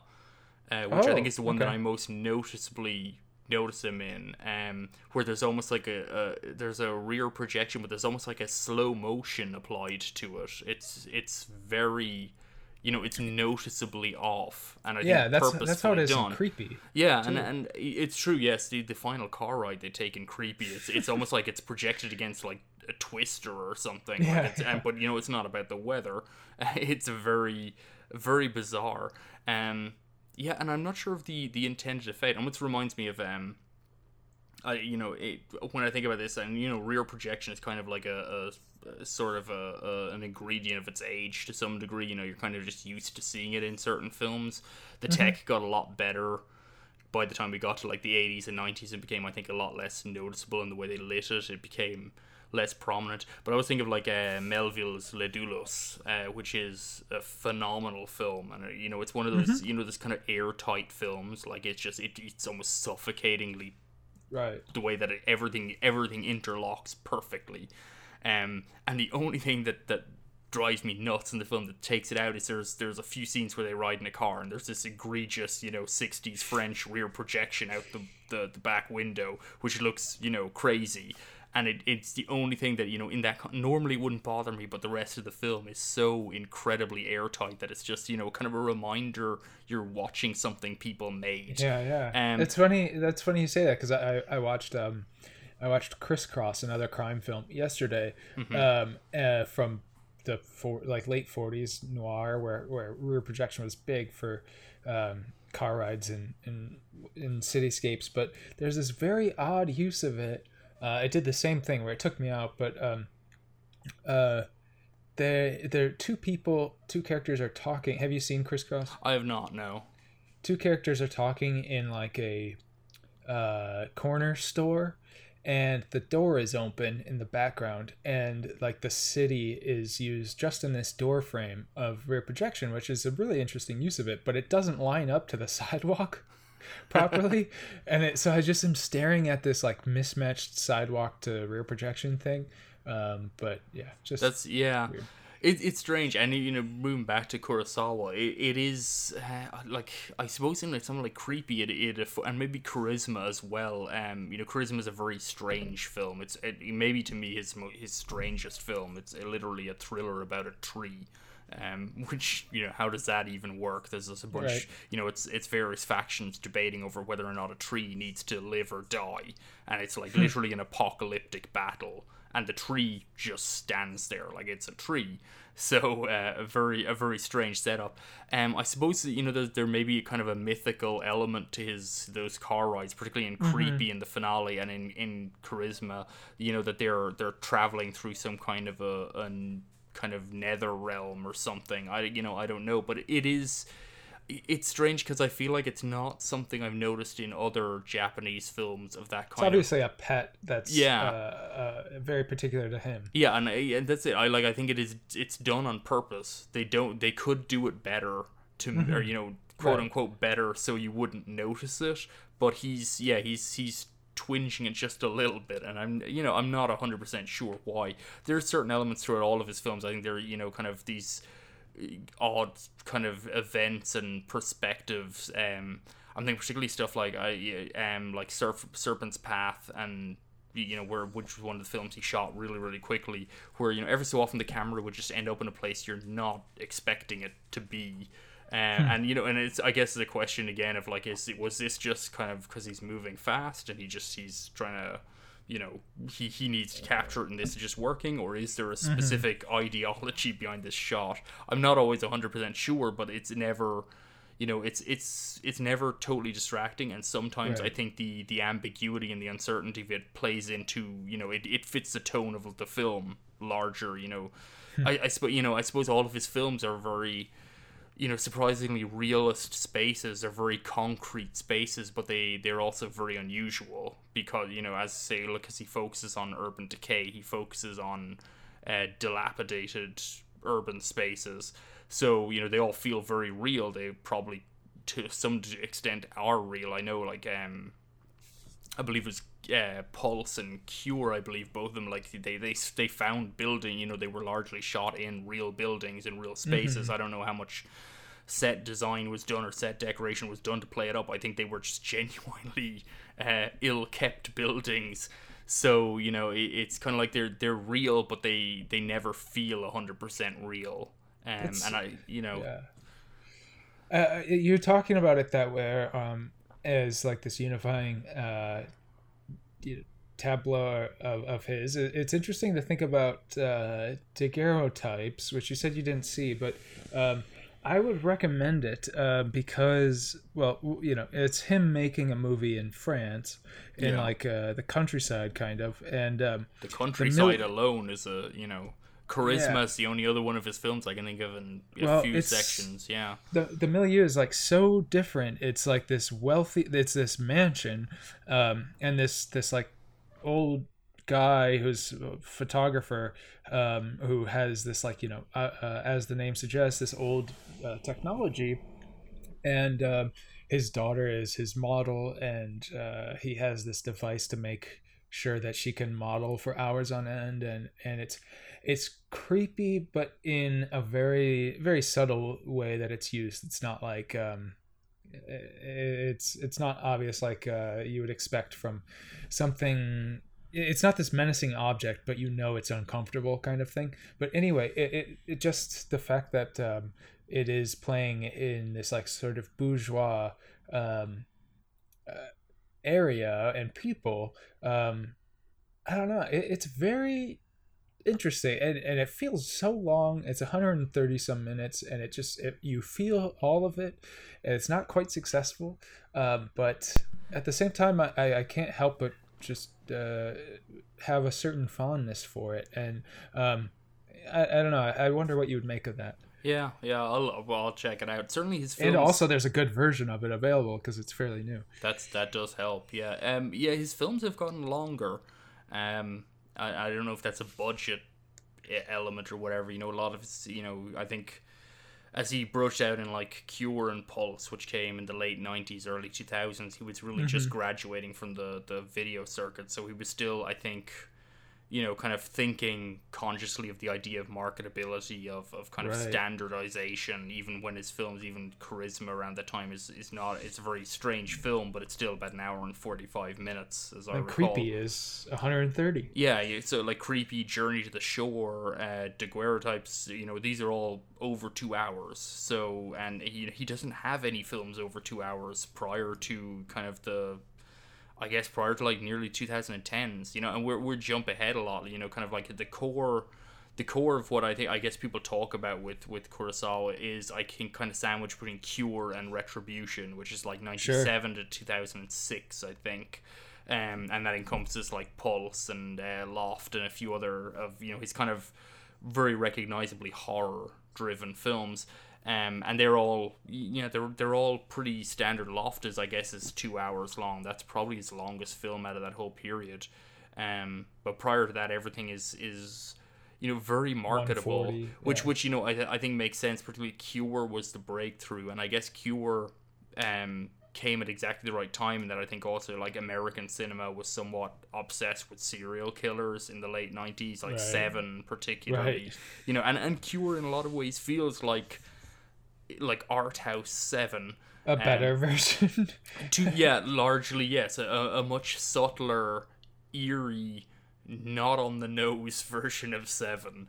C: uh, which I think
B: Oh,
C: is the one that. I most noticeably notice them in, um, where there's almost like a, a there's a rear projection, but there's almost like a slow motion applied to it. It's it's very. You know, it's noticeably off, and I
B: Yeah,
C: think
B: that's that's how it is
C: done.
B: Creepy.
C: Yeah, and and it's true. Yes, the, the final car ride they take in creepy. It's it's almost like it's projected against like a twister or something. Like
B: Yeah,
C: And, but you know, it's not about the weather. *laughs* It's very very bizarre. Um, yeah, and I'm not sure of the the intended effect. And which reminds me of um. I, you know, it, when I think about this, and you know, rear projection is kind of like a, a sort of a, a an ingredient of its age to some degree. You know, you're kind of just used to seeing it in certain films. The tech got a lot better by the time we got to like the 80s and 90s it became i think a lot less noticeable in the way they lit it it became less prominent but i was thinking of like uh, melville's Le Doulos uh, which is a phenomenal film and uh, you know it's one of those you know this kind of airtight films like it's just it, it's almost suffocatingly
B: Right.
C: the way that it, everything everything interlocks perfectly. Um, and the only thing that that drives me nuts in the film that takes it out is there's there's a few scenes where they ride in a car and there's this egregious you know 60s French rear projection out the the, the back window which looks you know crazy and it, it's the only thing that you know in that con- normally wouldn't bother me but the rest of the film is so incredibly airtight that it's just you know kind of a reminder you're watching something people made
B: Yeah, yeah.
C: Um,
B: it's funny. That's funny you say that because I, I watched um, I watched Crisscross, another crime film, yesterday,
C: Mm-hmm.
B: um, uh, from the for like late forties noir, where where rear projection was big for um, car rides in in in cityscapes. But there's this very odd use of it. Uh, it did the same thing where it took me out, but um, uh, there there two people, two characters are talking. Have you seen Crisscross?
C: I have not no
B: two characters are talking in like a uh, corner store and the door is open in the background and like the city is used just in this door frame of rear projection which is a really interesting use of it but it doesn't line up to the *laughs* sidewalk properly *laughs* and it so i just am staring at this like mismatched sidewalk to rear projection thing um but yeah just
C: That's yeah.
B: Weird.
C: It, it's strange, and you know, moving back to Kurosawa, it, it is uh, like I suppose in like something like creepy, it, it and maybe charisma as well. Um, you know, charisma is a very strange film. It's it, maybe to me his his strangest film. It's literally a thriller about a tree. Um, *laughs* which you know, how does that even work? There's just a bunch,
B: Right.
C: you know, it's it's various factions debating over whether or not a tree needs to live or die, and it's like literally an apocalyptic battle, and the tree just stands there like it's a tree. *laughs* So uh, a very a very strange setup. Um, I suppose you know there, there may be kind of a mythical element to his those car rides, particularly in creepy in the finale and in in charisma. You know that they're they're traveling through some kind of a an kind of nether realm or something. I you know I don't know, but it is it's strange because I feel like it's not something I've noticed in other Japanese films of that
B: It's
C: kind of
B: obviously a pet that's
C: Yeah.
B: uh, uh, very particular to him.
C: yeah, and, I- and that's it. I like. I think it is. It's done on purpose. They don't. They could do it better to, or you know, quote
B: Right.
C: unquote better, so you wouldn't notice it. But he's yeah, he's he's twinging it just a little bit, and I'm you know I'm not hundred percent sure why. There's certain elements throughout all of his films. I think they're you know kind of these odd kind of events and perspectives. Um, I'm thinking particularly stuff like I um like Surf, Serpent's Path and you know where which was one of the films he shot really really quickly where you know every so often the camera would just end up in a place you're not expecting it to be um, and you know and it's i guess it's a question again of like is it was this just kind of because he's moving fast and he just he's trying to you know he, he needs to capture it and this is just working or is there a mm-hmm. specific *laughs* ideology behind this shot? I'm not always 100% sure but it's never you know it's it's it's never totally distracting and sometimes i think the the ambiguity and the uncertainty of it plays into you know it, it fits the tone of the film larger you know. Hmm. I i suppose you know i suppose all of his films are very you know surprisingly realist spaces they're very concrete spaces but they they're also very unusual because you know as say look as he focuses on urban decay he focuses on uh, dilapidated urban spaces. So you know they all feel very real. They probably to some extent are real. I know like um I believe it was uh, Pulse and Cure. I believe both of them like they they they found building. You know, they were largely shot in real buildings in real spaces. I don't know how much set design was done or set decoration was done to play it up. I think they were just *laughs* genuinely uh, ill kept buildings. So you know, it, it's kind of like they're they're real, but they they never feel hundred percent real. Um, and I, you know,
B: Yeah. Uh, you're talking about it that way um, as like this unifying uh, tableau of, of his. It's interesting to think about uh, daguerreotypes, which you said you didn't see, but um, I would recommend it uh, because, well, you know, it's him making a movie in France, in
C: Yeah.
B: like uh, the countryside, kind of, and um,
C: the countryside
B: mil-
C: alone is a you know charisma
B: Yeah.
C: is the only other one of his films I can think of in a
B: Well,
C: few sections. Yeah,
B: the the milieu is like so different. It's like this wealthy. It's this mansion, um, and this this like old guy who's a photographer um, who has this like you know uh, uh, as the name suggests this old uh, technology, and um his daughter is his model, and uh, he has this device to make sure that she can model for hours on end, and and it's it's creepy but in a very very subtle way that it's used. It's not like um it's it's not obvious like uh you would expect from something it's not this menacing object but you know it's uncomfortable kind of thing. But anyway it, it, it just the fact that um it is playing in this like sort of bourgeois um uh, area and people um i don't know it, it's very interesting and, and it feels so long it's 130 some minutes and it just it, you feel all of it and it's not quite successful um, but at the same time I, I, can't help but just uh, have a certain fondness for it and um, I, I don't know I, I wonder what you would make of that
C: yeah, yeah. I'll well, I'll check it out. Certainly his films.
B: and also there's a good version of it available because it's fairly new
C: that's that does help. Yeah, um, yeah. His films have gotten longer. Um, I, I don't know if that's a budget element or whatever. You know, a lot of his, you know, I think as he brushed out in like Cure and Pulse, which came in the late '90s, early 2000s, he was really just mm-hmm. graduating from the the video circuit. So he was still, I think, you know, kind of thinking consciously of the idea of marketability, of, of kind of standardization, even when his films, even Charisma around that time is, is not, it's a very strange film, but it's still about an hour and 45 minutes, as I recall.
B: creepy is 130.
C: Yeah, yeah, so like creepy Journey to the Shore, uh, Daguerreotypes, you know, these are all over two hours. So, and he he doesn't have any films over two hours prior to kind of the, I guess prior to like nearly 2010s, you know, and we're we're jump ahead a lot, you know, kind of like the core. The core of what I think I guess people talk about with with Kurosawa is I can kind of sandwich between Cure and Retribution, which is like ninety seven to two thousand and six, I think um, and that encompasses like Pulse and uh, Loft and a few other of you know his kind of very recognizably horror driven films. Um, and they're all you know they're they're all pretty standard. Loft is I guess is two hours long. That's probably his longest film out of that whole period. Um, but prior to that, everything is is you know very marketable, which
B: yeah.
C: which you know I, I think makes sense. Particularly Cure was the breakthrough, and I guess Cure um came at exactly the right time and that I think also like American cinema was somewhat obsessed with serial killers in the late 90s like
B: Right.
C: 7 particularly
B: Right.
C: you know and and Cure in a lot of ways feels like like art house 7
B: A better *laughs* version.
C: to yeah largely yes a, a much subtler eerie not on the nose *laughs* version of 7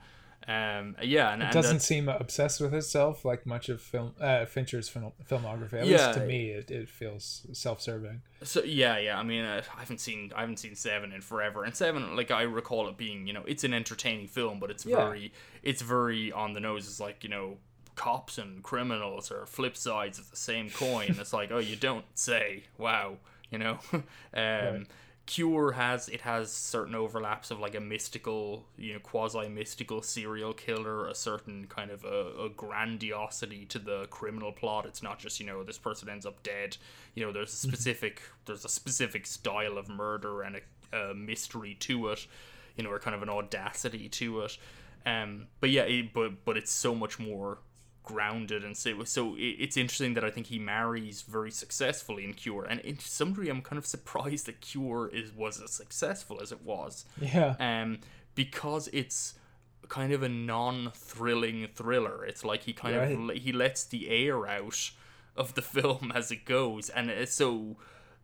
C: um yeah and,
B: It
C: and
B: doesn't seem obsessed with itself like much of film uh, Fincher's film, filmography. At
C: Yeah.
B: least to me, it, it feels self-serving.
C: So yeah, yeah. I mean, uh, I haven't seen I haven't seen Seven in forever, and Seven, like I recall it being, you know, it's an entertaining film, but it's
B: Yeah.
C: very, it's very on the nose. It's like you know, cops and criminals are flip sides of the same coin. it's like, oh, you don't say. Wow, you know. *laughs* um, Cure has it has certain overlaps of like a mystical, you know, quasi mystical serial killer, a certain kind of a, a grandiosity to the criminal plot. It's not just you know this person ends up dead. You know, there's a specific there's a specific style of murder and a, a mystery to it. You know, or kind of an audacity to it. Um, but yeah, it, but but it's so much more grounded and so so it's interesting that I think he marries very successfully in Cure, and in some degree, I'm kind of surprised that Cure is was as successful as it was,
B: Yeah.
C: um, because it's kind of a non-thrilling thriller. It's like he kind
B: Right.
C: of he lets the air out of the *laughs* film as it goes, and it's so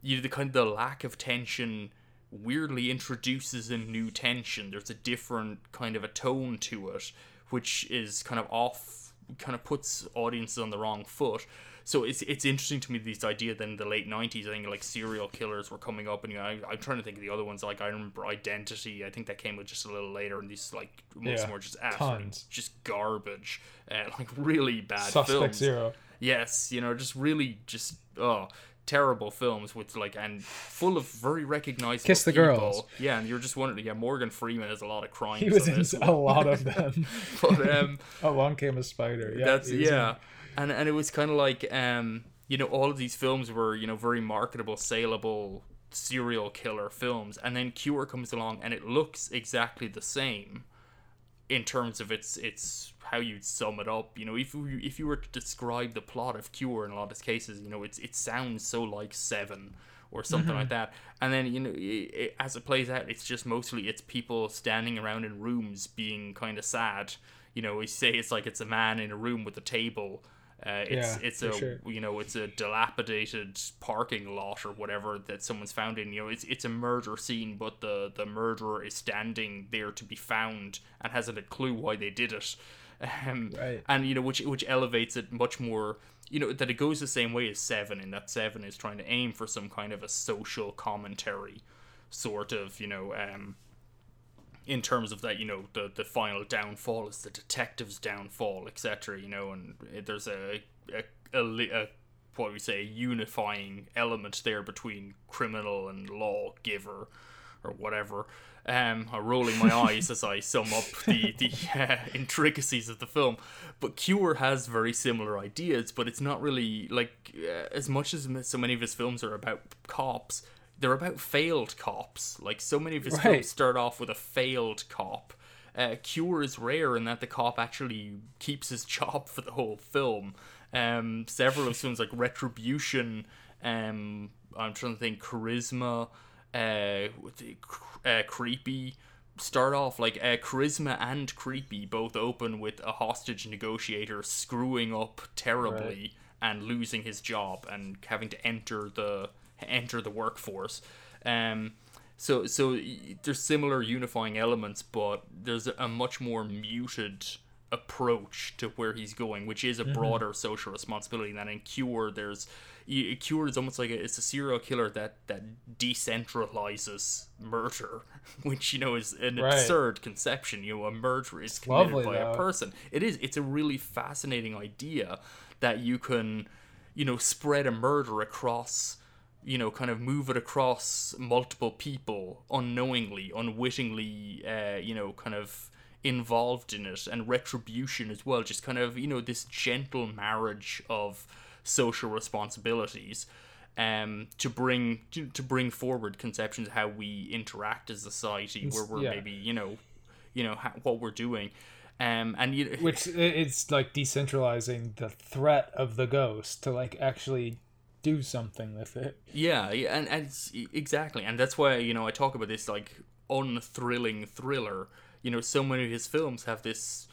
C: you know, the kind of the lack of tension weirdly introduces a new tension. There's a different kind of a tone to it, which is kind of off, kind of puts audiences on the wrong foot. So it's it's interesting to me this idea that in the late '90s, I think like serial killers were coming up, and you know, I, I'm trying to think of the other ones. Like I remember Identity. I think that came with just a little later, and these like most of
B: Yeah,
C: were just just garbage, uh, *laughs* like really bad
B: Suspect
C: films.
B: Zero.
C: Yes, you know, just really just oh terrible films with like and full of very recognizable
B: Kiss the
C: people.
B: Girls.
C: Yeah, and you're just wondering. Yeah, Morgan Freeman has a lot of crimes.
B: He was in a lot of *laughs* them.
C: but um, *laughs*
B: Along came a spider. Yeah.
C: that's
B: was in-
C: yeah, and and it was kind of like um, you know, all of these films were you know very marketable, saleable serial killer films, and then Cure comes along and it looks exactly the same in terms of its its how you'd sum it up. You know, if you if you were to describe the plot of Cure in a lot of cases, you know, it's it sounds so like Seven or something like that. And then you know, i i as it plays out, it's just mostly it's people standing around in rooms being kind of sad. You know, we say it's like it's a man in a room with a table. Uh, it's
B: Yeah,
C: it's a
B: sure.
C: you know it's a dilapidated parking lot or whatever that someone's found in. You know, it's it's a murder scene, but the the murderer is standing there to be found and hasn't a clue why they did it. Um,
B: Right.
C: And you know, which which elevates it much more. You know that it goes the same way as Seven, in that Seven is trying to aim for some kind of a social commentary, sort of. You know, um, in terms of that, you know, the the final downfall is the detective's downfall, etc. You know, and there's a a, a, a what we say a unifying element there between criminal and lawgiver, or whatever. Um, I'm rolling my eyes as I sum up the the *laughs* uh, intricacies of the film, but Cure has very similar ideas, but it's not really like uh, as much as so many of his films are about cops. They're about failed cops. Like so many of his
B: Right.
C: films start off with a failed cop. Uh, Cure is rare in that the cop actually keeps his *laughs* job for the whole film. Um, several of his films like Retribution, um, I'm trying to think, Charisma, uh, the, uh, Creepy, start off like uh, charisma and creepy both open with a hostage negotiator screwing up terribly
B: Right.
C: and losing his job and having to enter the enter the workforce. Um, so so there's similar unifying elements, but there's a much more muted approach to where he's going, which is a broader social responsibility. than in Cure, there's y- Cure is almost like a, it's a serial killer that that decentralizes murder, *laughs* which you know is an
B: Right.
C: absurd conception. You know, a murder is committed
B: lovely,
C: by a person. It is. It's a really fascinating idea that you can, you know, spread a murder across you know, kind of move it across multiple people unknowingly, unwittingly, uh, you know, kind of involved in it, and retribution as well. Just kind of, you know, this gentle marriage of social responsibilities. Um, to bring to, to bring forward conceptions of how we interact as a society, where we're
B: yeah.
C: maybe you know, you know ha- what we're doing, um, and you
B: which i- it's like decentralizing the threat of the ghost to like actually do something with it.
C: Yeah, yeah, and, and it's, exactly, and that's why you know I talk about this like unthrilling thriller. You know, so many of his films have this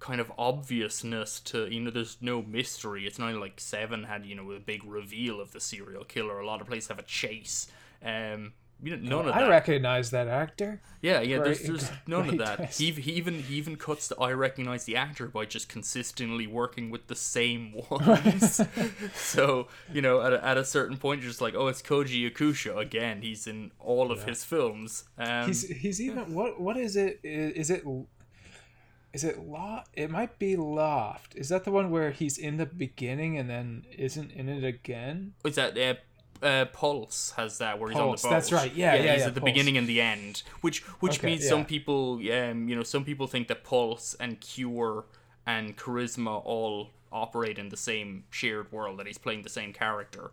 C: kind of obviousness to you know. There's no mystery. It's not like Seven had you know a big reveal of the serial killer. A lot of places have a chase. Um, you know, none of that.
B: I recognize that actor.
C: Yeah, yeah. There's, there's *laughs* none of that. He, he even he even cuts the I recognize the actor by just consistently working with the same *laughs* ones. *laughs* so you know, at a, at a certain point, you're just like, oh, it's Koji Yakusho again. He's in all of his films. Um,
B: He's he's even what what is it? Is it is it loft? It might be loft. Is that the one where he's in the beginning and then isn't in it again?
C: is that uh, uh, Pulse has that where he's on the
B: Pulse,
C: boat.
B: that's right. Yeah, yeah, yeah
C: he's
B: yeah,
C: at the
B: Pulse.
C: beginning and the end, which which
B: Okay,
C: means some people, um, you know, some people think that Pulse and Cure and Charisma all operate in the same shared world that he's playing the same character,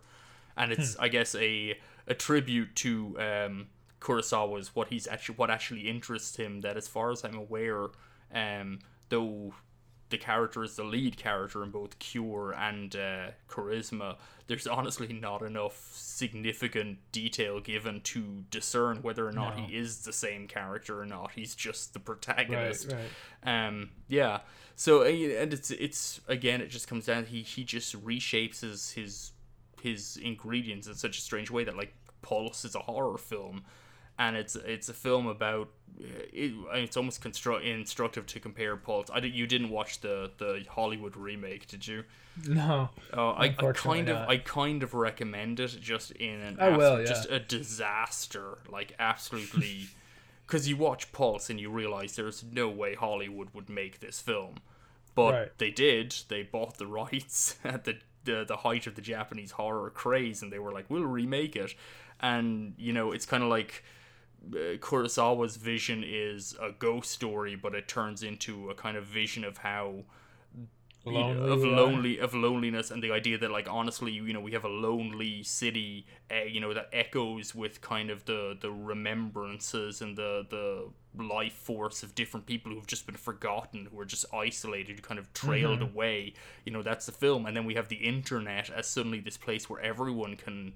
C: and it's
B: Hmm.
C: I guess a a tribute to um, Kurosawa's what he's actually what actually interests him. That as far as I'm aware, um, though the character is the lead character in both Cure and uh, Charisma, there's honestly not enough significant detail given to discern whether or not
B: No.
C: he is the same character or not. He's just the protagonist.
B: right.
C: Um, yeah. So and it's it's again it just comes down he he just reshapes his his his ingredients in such a strange way that like Pulse is a horror film, and it's it's a film about it, it's almost construct instructive to compare Pulse. I did, you didn't watch the the Hollywood remake, did you?
B: No.
C: Oh, I, I kind of
B: not.
C: I kind of recommend it just in an
B: I will, yeah.
C: just a disaster like absolutely *laughs* because you watch Pulse and you realize there's no way Hollywood would make this film but
B: Right.
C: they did they bought the rights *laughs* at the, the the height of the Japanese horror craze and they were like we'll remake it and you know it's kind of like Kurosawa's vision is a ghost story but it turns into a kind of vision of how you know, of lonely of loneliness and the idea that like honestly you know we have a lonely city uh, you know that echoes with kind of the the remembrances and the the life force of different people who've just been forgotten who are just isolated kind of trailed
B: Mm-hmm.
C: away. You know that's the film. And then we have the internet as suddenly this place where everyone can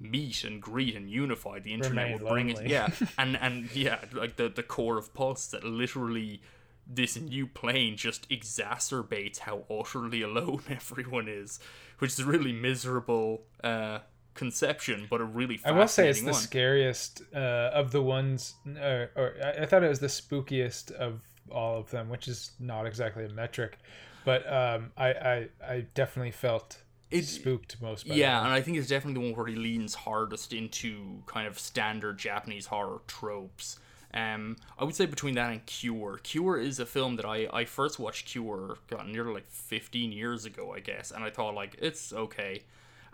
C: meet and greet and unify the internet
B: Remain
C: will bring it. yeah. *laughs* And and yeah like the the core of pulse that literally this new plane just exacerbates how utterly alone *laughs* everyone is which is a really miserable uh conception but a really
B: I will say it's the
C: one.
B: scariest uh, of the ones, or, or I I thought it was the spookiest of all of them, which is not exactly a metric, but um, I, I I definitely felt
C: It-
B: spooked most.
C: Yeah, and I think it's definitely the one where he leans hardest into kind of standard Japanese horror tropes. Um, I would say between that and Cure. Cure is a film that I, I first watched Cure God, nearly like 15 years ago, I guess, and I thought like it's okay.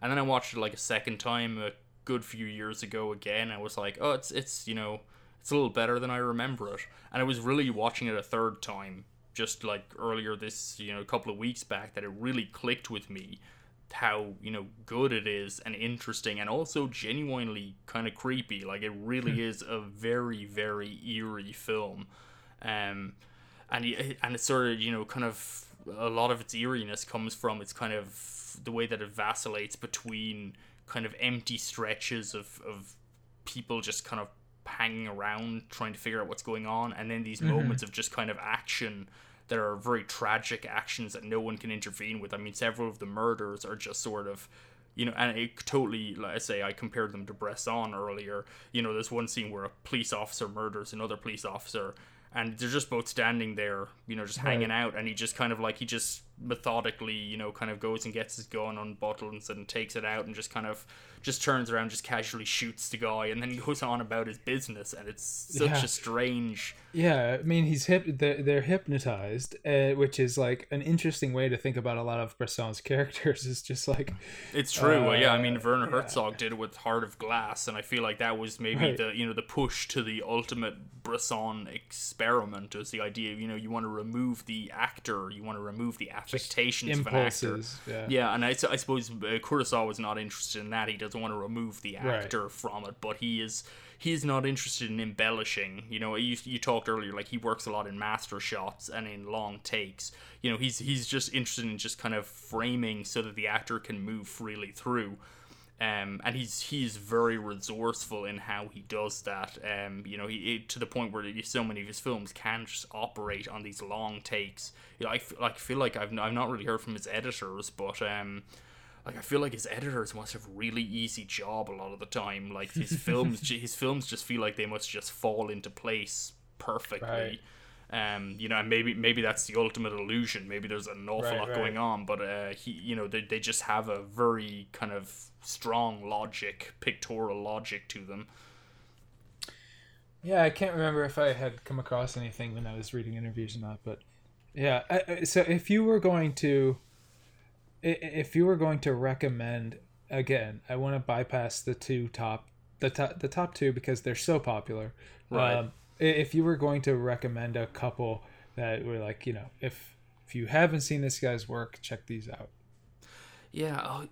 C: And then I watched it like a second time a good few years ago again. I was like, oh, it's it's you know it's a little better than I remember it. And I was really watching it a third time just like earlier this you know a couple of weeks back that it really clicked with me how you know good it is and interesting and also genuinely kind of creepy. Like it really is a very very eerie film. Um and y- and it's sort of you know kind of a lot of its eeriness comes from its kind of the way that it vacillates between kind of empty stretches of of people just kind of hanging around trying to figure out what's going on, and then these
B: Mm-hmm.
C: moments of just kind of action that are very tragic actions that no one can intervene with. I mean, several of the murders are just sort of. You know, and it totally, like I say, I compared them to Bresson earlier. You know, there's one scene where a police officer murders another police officer, and they're just both standing there, you know, just hanging out, and he just kind of like he just methodically, you know, kind of goes and gets his gun, unbuttons and takes it out, and just kind of just turns around, just casually shoots the guy, and then he goes on about his business, and it's such
B: Yeah.
C: a strange.
B: Yeah, I mean, he's hip. They're, they're hypnotized, uh, which is like an interesting way to think about a lot of Bresson's *laughs* characters. Is just like,
C: It's true, yeah. I mean,
B: Uh,
C: Werner
B: yeah.
C: Herzog did it with Heart of Glass, and I feel like that was maybe
B: Right.
C: the you know the push to the ultimate Bresson experiment is the idea. of, You know, you want to remove the actor, you want to remove the affectations of an actor.
B: Yeah.
C: Yeah, and I suppose uh, Kurosawa was not interested in that. He doesn't want to remove the
B: Right.
C: actor from it, but he is he is not interested in embellishing. You know, you, you talked earlier like he works a lot in master shots and in long takes. You know, he's he's just interested in just kind of framing so that the actor can move freely through. Um, and he's he's very resourceful in how he does that. Um, you know, he to the point where so many of his films can just operate on these long takes. You know, I, f- like feel like I've n- I've not really heard from his editors, but um, like I feel like his editors must have a really easy job a lot of the time. Like his *laughs* films, his films just feel like they must just fall into place perfectly.
B: Right.
C: Um, you know, and maybe maybe that's the ultimate illusion. Maybe there's an awful
B: Right,
C: lot
B: right.
C: going on, but uh, he, you know, they they just have a very kind of strong logic, pictorial logic to them.
B: Yeah, I can't remember if I had come across anything when I was reading interviews or not, but yeah. I, so if you were going to, if you were going to recommend again, I want to bypass the two top, the top, the top two because they're so popular.
C: Right.
B: Um, if you were going to recommend a couple that were like, you know, if if you haven't seen this guy's work, check these out.
C: Yeah, oh,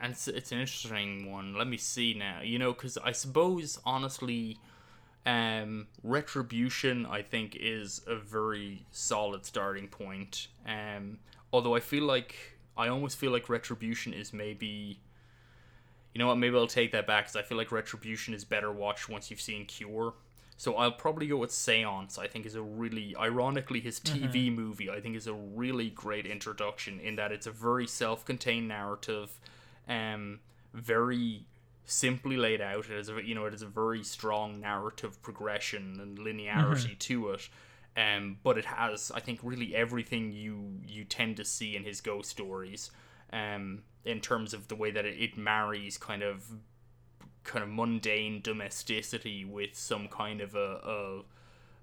C: and it's, it's an interesting one. Let me see now. You know, because I suppose honestly, um, retribution I think is a very solid starting point. Um, although I feel like I almost feel like retribution is maybe. You know what? Maybe I'll take that back because I feel like Retribution is better watched once you've seen Cure. So I'll probably go with Seance. I think is a really, ironically, his TV movie. I think is a really great introduction in that it's a very self-contained narrative, um, very simply laid out. It is a, you know, it is a very strong narrative progression and linearity to it. Um, but it has, I think, really everything you you tend to see in his ghost stories. Um, in terms of the way that it, it marries kind of kind of mundane domesticity with some kind of a, a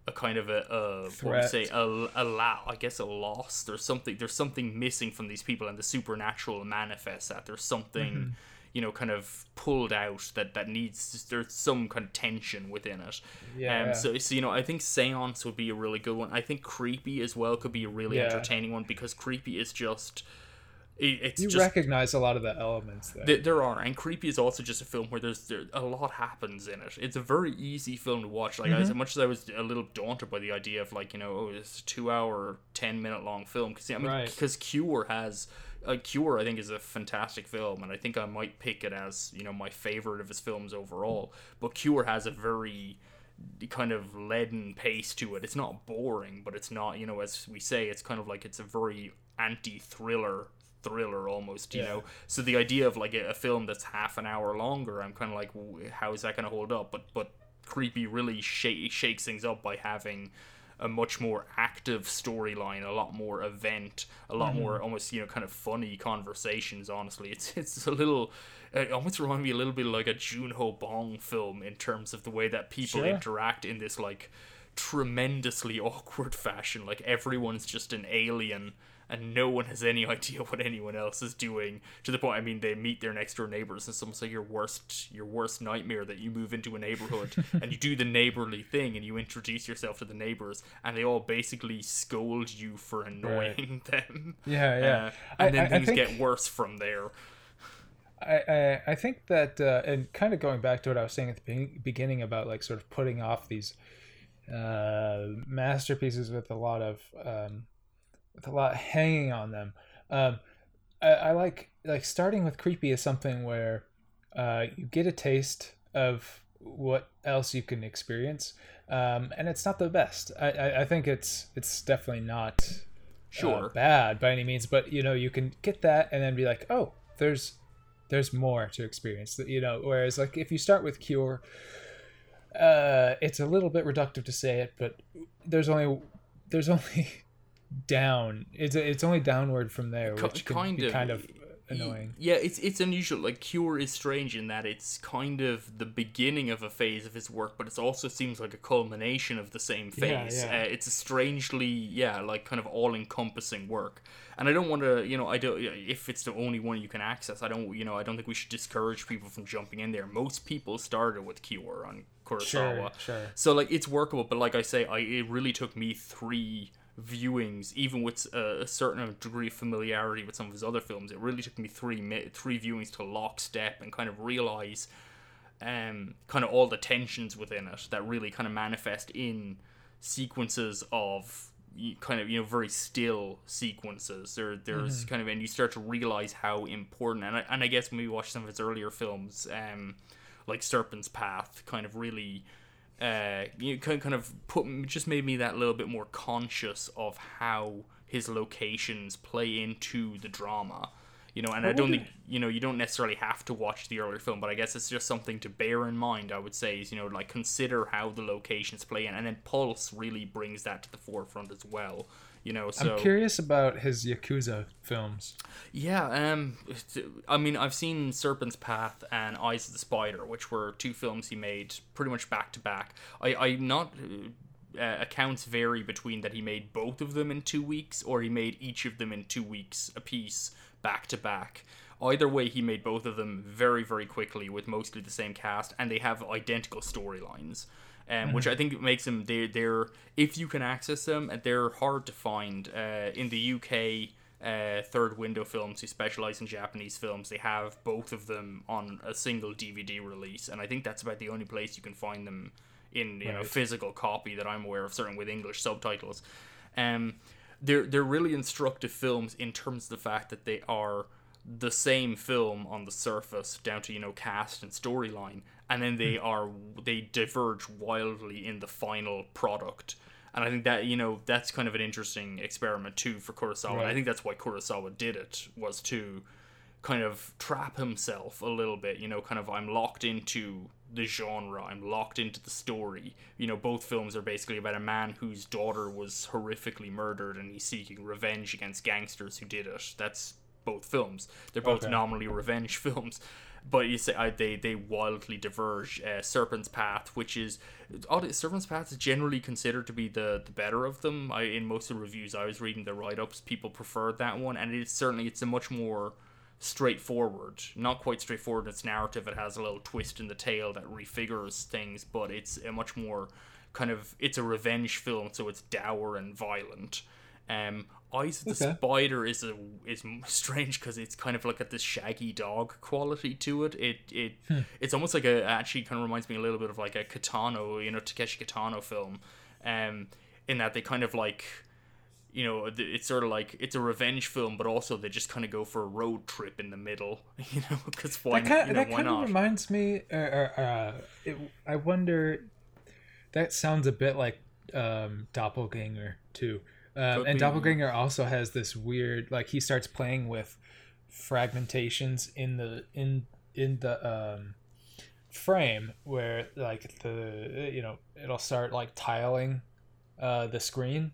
C: a kind of a, a what would you say a, a la- I guess a loss. There's something there's something missing from these people, and the supernatural manifests that. There's something
B: Mm-hmm.
C: you know kind of pulled out that that needs there's some kind of tension within it.
B: Yeah.
C: Um, so so you know I think Seance would be a really good one. I think Creepy as well could be a really
B: Yeah.
C: entertaining one because Creepy is just it,
B: You
C: just
B: recognize a lot of the elements there.
C: Th- there are, and Creepy is also just a film where there's there, a lot happens in it. It's a very easy film to watch. Like
B: Mm-hmm.
C: as much as I was a little daunted by the idea of like you know, oh, it's a two-hour, ten-minute long film because I mean,
B: Right.
C: because Cure has. Uh, Cure, I think, is a fantastic film, and I think I might pick it as you know my favorite of his films overall. But Cure has a very kind of leaden pace to it. It's not boring, but it's not you know as we say, it's kind of like it's a very anti-thriller thriller almost you
B: Yeah.
C: know? So the idea of like a, a film that's half an hour longer i'm kind of like how is that going to hold up? But but creepy really sh- shakes things up by having a much more active storyline a lot more event a lot more mm-hmm. almost you know kind of funny conversations honestly. It's it's a little it almost reminds me a little bit like a Joon-ho Bong film in terms of the way that people
B: Sure.
C: interact in this like tremendously *laughs* awkward fashion. Like everyone's just an alien and no one has any *laughs* idea what anyone else is doing to the point i mean they meet their next door neighbors and it's almost like your worst your worst nightmare that you move into a neighborhood. *laughs* And you do the neighborly thing and you introduce yourself to the neighbors and they all basically scold you for annoying *laughs* them.
B: Yeah, yeah.
C: Uh, and
B: I-
C: then
B: I- I
C: things
B: think-
C: get worse from there.
B: I, I, I think that uh, and kind of going back to what I was saying at the be- beginning about like sort of putting off these uh, masterpieces with a lot of um, with a lot hanging on them. Um, I, I like like starting with creepy is something where uh, you get a taste of what else you can experience. Um, and it's not the best. I, I, I think it's it's definitely not uh,
C: Sure.
B: bad by any means, but you know you can get that and then be like, oh, there's there's more to experience. You know, whereas like if you start with Cure, uh, it's a little bit reductive to say it, but there's only there's only down. It's it's only downward from there, which can
C: kind of.
B: kind of annoying.
C: Yeah, it's it's unusual. Like Cure is strange in that it's kind of the beginning of a phase of his work, but it also seems like a culmination of the same
B: Yeah,
C: phase.
B: yeah.
C: Uh, it's a strangely, yeah, like kind of all-encompassing work. And I don't want to, you know, I don't. If it's the only one you can access, I don't, you know, I don't think we should discourage people from jumping in there. Most people started with Cure on Kurosawa.
B: Sure, sure.
C: So like it's workable, but like I say, I it really took me three viewings, even with a, a certain degree of familiarity with some of his other films. It really took me three three viewings to lockstep and kind of realize, um, kind of all the tensions within it that really kind of manifest in sequences of kind of you know very still sequences there there's kind of and you start to realize how important and I, and I guess when we watch some of his earlier films um like Serpent's Path kind of really uh you know, kind of put just made me that little bit more conscious of how his locations play into the drama. You know and I don't think you know you don't necessarily have to watch the earlier film but I guess it's just something to bear in mind I would say is you know like consider how the locations play in and then Pulse really brings that to the forefront as well you know so
B: I'm curious about his Yakuza films.
C: yeah, um, I mean, I've seen Serpent's Path and Eyes of the Spider, which were two films he made pretty much back to back. I, I not uh, accounts vary between that he made both of them in two weeks or he made each of them in two weeks apiece, back to back. Either way, he made both of them very, very quickly with mostly the same cast, and they have identical storylines um, which I think makes them they they're if you can access them, they're hard to find. Uh, in the UK, uh, Third Window Films, who specialize in Japanese films, they have both of them on a single DVD release, and I think that's about the only place you can find them in you know physical copy that I'm aware of, certainly with English subtitles. Um, they're they're really instructive films in terms of the fact that they are the same film on the surface down to you know cast and storyline and then they hmm. are they diverge wildly in the final product. And i think that you know that's kind of an interesting experiment too for kurosawa. And i think that's why kurosawa did it was to kind of trap himself a little bit you know kind of i'm locked into the genre. I'm locked into the story. You know both films are basically about a man whose daughter was horrifically murdered and he's seeking revenge against gangsters who did it. That's both films. They're both
B: Okay.
C: nominally revenge *laughs* films but you say I, they they wildly diverge uh, serpent's path which is odd- serpent's path is generally considered to be the the better of them. I, in most of the reviews i was reading the write-ups people preferred that one and it's certainly it's a much more straightforward not quite straightforward in its narrative. It has a little twist in the tale that refigures things but it's a much more kind of it's a revenge film so it's dour and violent. Um eyes of the
B: Okay.
C: spider is a is strange because it's kind of like got this shaggy dog quality to it it it it's almost like a actually kind of reminds me a little bit of like a Kitano, you know Takeshi Kitano film um in that they kind of like you know, it's sort of like it's a revenge film, but also they just kind of go for a road trip in the middle, *laughs* you know, because why,
B: That kind,
C: you know,
B: that
C: why
B: kind of reminds me. Uh, uh, it, I wonder. That sounds a bit like um, Doppelganger too, um, and. Doppelganger also has this weird like he starts playing with fragmentations in the in in the um, frame where like the you know it'll start like tiling uh, the screen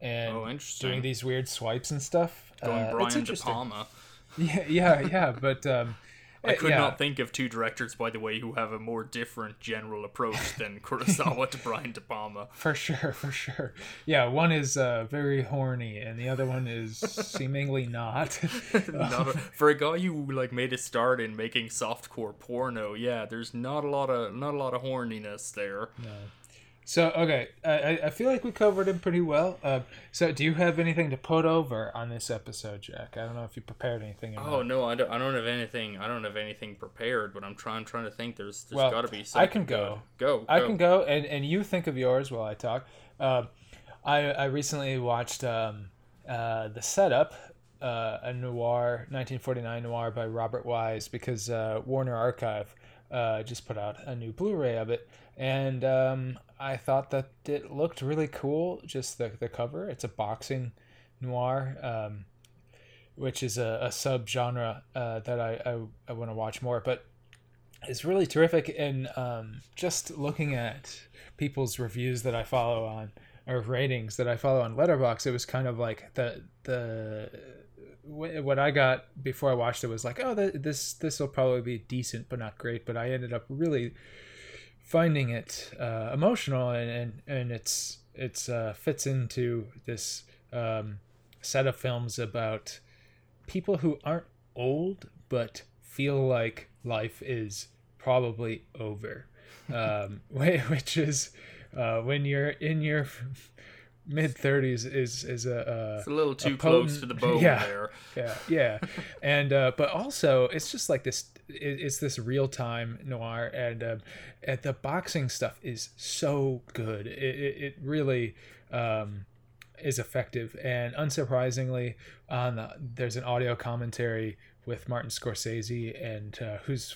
B: and
C: Oh,
B: doing these weird swipes and stuff.
C: Going
B: uh, it's
C: Brian De
B: interesting.
C: Palma. *laughs*
B: Yeah, yeah, yeah, but um,
C: I could
B: yeah.
C: not think of two directors, by the way, who have a more different general approach than *laughs* Kurosawa to Brian De Palma.
B: For sure, for sure. Yeah, one is uh, very horny, and the other one is seemingly not. *laughs*
C: not a, for a guy who like made a start in making softcore porno, yeah, there's not a lot of not a lot of horniness there.
B: So, okay, I, I- feel like we covered him pretty well. Uh, so, do you have anything to put over on this episode, Jack? I don't know if you prepared anything.
C: Oh
B: not.
C: no, I don't, I don't have anything. I don't have anything prepared, but I'm trying trying to think. There's there's
B: Well,
C: got to be. Something I
B: can go.
C: good. Go.
B: I
C: go.
B: can go, and, and you think of yours while I talk. Um I I recently watched um, uh, the setup uh, a noir, 1949 noir by Robert Wise because uh, Warner Archive uh, just put out a new Blu-ray of it, and um, I thought that it looked really cool. Just the the cover. It's a boxing noir, um, which is a, a subgenre uh, that I I, I want to watch more, but. It's really terrific, and um, just looking at people's reviews that I follow on or ratings that I follow on Letterboxd, it was kind of like the the what I got before I watched it was like, oh, this this will probably be decent but not great. But I ended up really finding it uh, emotional and and, and it's it's uh, fits into this um, set of films about people who aren't old but feel like life is probably over, um, *laughs* which is uh, when you're in your mid 30s is is a,
C: it's a little too a close to the bone *laughs*
B: yeah,
C: there.
B: Yeah yeah. And uh, but also it's just like this it's this real time noir and um, and the boxing stuff is so good. It, it, it really um, is effective. And unsurprisingly on the, there's an audio commentary with Martin Scorsese and uh, who's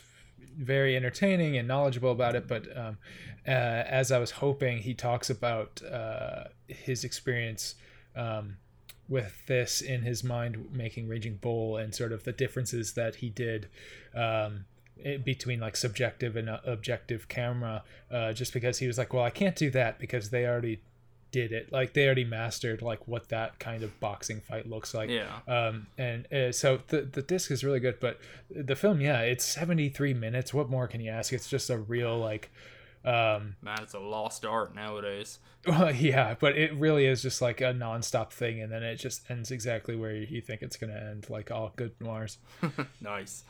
B: very entertaining and knowledgeable about it. But um, uh, as I was hoping, he talks about uh, his experience um, with this in his mind making Raging Bull and sort of the differences that he did. Um, between like subjective and uh, objective camera uh, just because he was like well i can't do that because they already did it. Like they already mastered like what that kind of boxing fight looks like.
C: Yeah.
B: Um and uh, so the the disc is really good but the film yeah it's 73 minutes. What more can you ask? It's just a real like um
C: man it's a lost art nowadays.
B: Well, *laughs* yeah but it really is just like a non-stop thing and then it just ends exactly where you think it's gonna end like all good noirs. *laughs*
C: Nice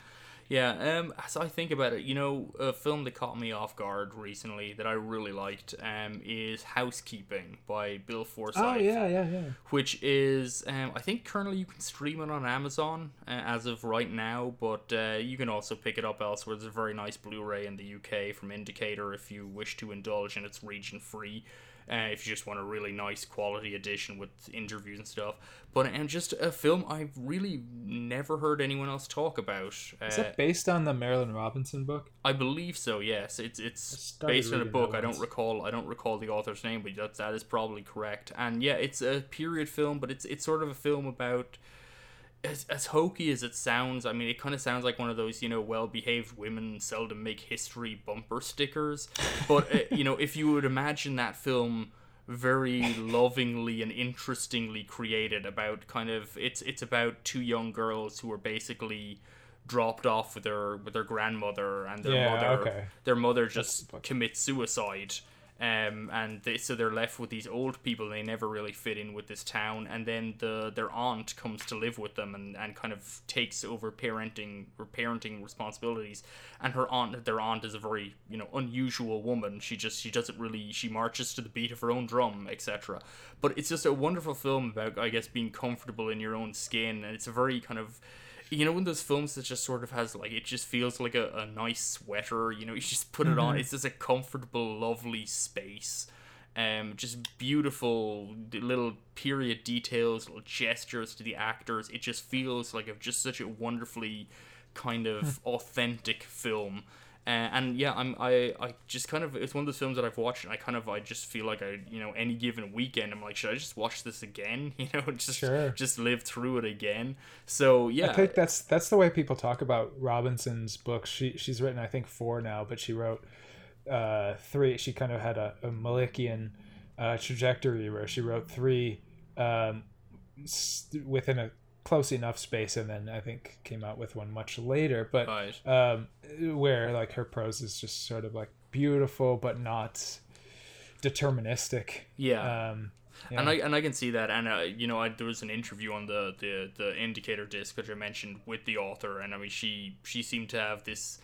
C: yeah, um, as I think about it, you know, a film that caught me off guard recently that I really liked um, is Housekeeping by Bill Forsyth.
B: Oh, yeah, yeah, yeah.
C: Which is, um, I think currently you can stream it on Amazon uh, as of right now, but uh, you can also pick it up elsewhere. There's a very nice Blu ray in the UK from Indicator if you wish to indulge in its region free uh, if you just want a really nice quality edition with interviews and stuff. But and just a film I've really never heard anyone else talk about.
B: Uh, Is that based on the Marilynne Robinson book?
C: I believe so. Yes, it's it's based on a book. I don't recall. I don't recall the author's name, but that that is probably correct. And yeah, it's a period film, but it's it's sort of a film about as, as hokey as it sounds, I mean, it kind of sounds like one of those, you know, well behaved women seldom make history bumper stickers. *laughs* But, uh, you know, if you would imagine that film very lovingly and interestingly created about kind of it's it's about two young girls who are basically dropped off with their with their grandmother and their
B: yeah,
C: mother
B: okay.
C: their mother just commits suicide um, and they, so they're left with these old people. They never really fit in with this town, and then the their aunt comes to live with them and, and kind of takes over parenting parenting responsibilities. And her aunt, their aunt, is a very you know unusual woman. She just she doesn't really she marches to the beat of her own drum, etc. But it's just a wonderful film about I guess being comfortable in your own skin, and it's a very kind of you know in those films that just sort of has like it just feels like a, a nice sweater you know you just put mm-hmm. it on mm-hmm. it's just a comfortable lovely space um just beautiful little period details little gestures to the actors it just feels like a, just such a wonderfully kind of hmm. authentic film uh, and yeah, I'm I, I just kind of it's one of those films that I've watched and I kind of I just feel like I you know any given weekend I'm like should I just watch this again? *laughs* You know just
B: sure.
C: just live through it again. So yeah.
B: I think that's that's the way people talk about Robinson's books she she's written I think four now but she wrote uh, three. She kind of had a, a Malickian uh, trajectory where she wrote three um, within a close enough space and then i think came out with one much later but
C: right.
B: um, where like her prose is just sort of like beautiful but not deterministic
C: yeah um, yeah. And I and I can see that, and uh, you know, I, there was an interview on the, the the indicator disc which I mentioned with the author, and I mean, she she seemed to have this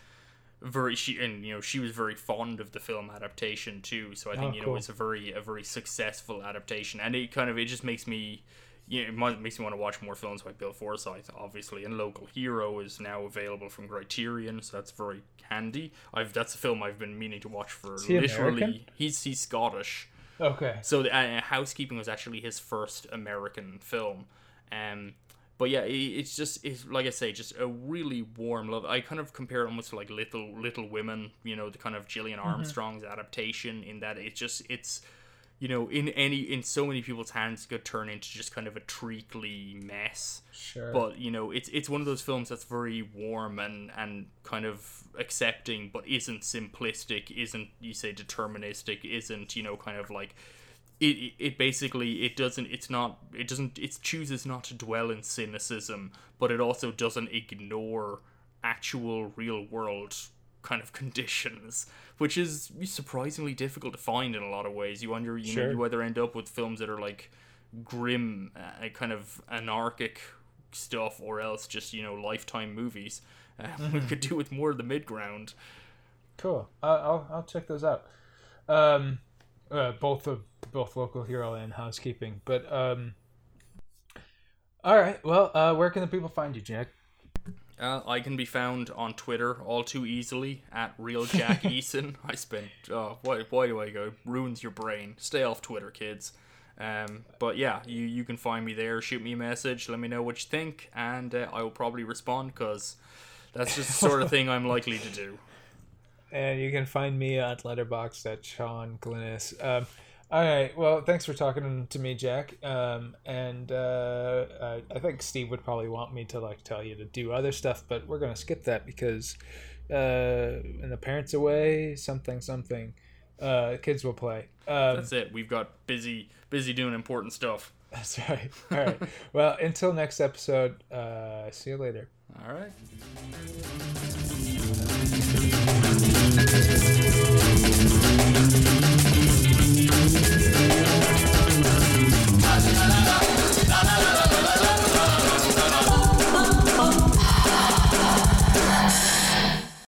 C: very she and you know she was very fond of the film adaptation too. So I think oh, you know it's a very a very successful adaptation, and it kind of it just makes me know, it makes me want to watch more films by Bill Forsyth, obviously. And Local Hero is now available from Criterion, so that's very handy. I've that's a film I've been meaning to watch for
B: he
C: literally.
B: American?
C: He's he's Scottish.
B: Okay.
C: So uh, Housekeeping was actually his first American film, um, but yeah, it, it's just it's like I say, just a really warm love. I kind of compare it almost to like Little Little Women, you know, the kind of Gillian Armstrong's adaptation in that it's just it's you know in any in so many people's hands could turn into just kind of a treacly mess.
B: Sure.
C: But you know, it's it's one of those films that's very warm and and kind of accepting, but isn't simplistic, isn't you say deterministic, isn't you know kind of like it, it basically it doesn't it's not it doesn't it chooses not to dwell in cynicism but it also doesn't ignore actual real world kind of conditions which is surprisingly difficult to find in a lot of ways you wonder you know you either end up with films that are like grim uh, kind of anarchic stuff or else just you know lifetime movies uh, *laughs* we could do with more of the mid ground
B: Cool. Uh, I'll I'll check those out. Um, uh, both of both local hero and housekeeping. But um, all right. Well, uh, where can the people find you, Jack?
C: Uh, I can be found on Twitter all too easily at real Jack *laughs* Eason. I spent oh why why do I go ruins your brain? Stay off Twitter, kids. Um, but yeah, you you can find me there. Shoot me a message. Let me know what you think, and uh, I will probably respond because that's just the sort of thing I'm likely to do. *laughs*
B: And you can find me at Letterboxd at Sean Glynis. Um, all right. Well, thanks for talking to me, Jack. Um, and uh, I, I think Steve would probably want me to like tell you to do other stuff, but we're gonna skip that because uh, in the parents away, something something, uh, kids will play. Um,
C: That's it. We've got busy busy doing important stuff.
B: that's right. All right. *laughs* well, until next episode. Uh, see you later.
C: All right.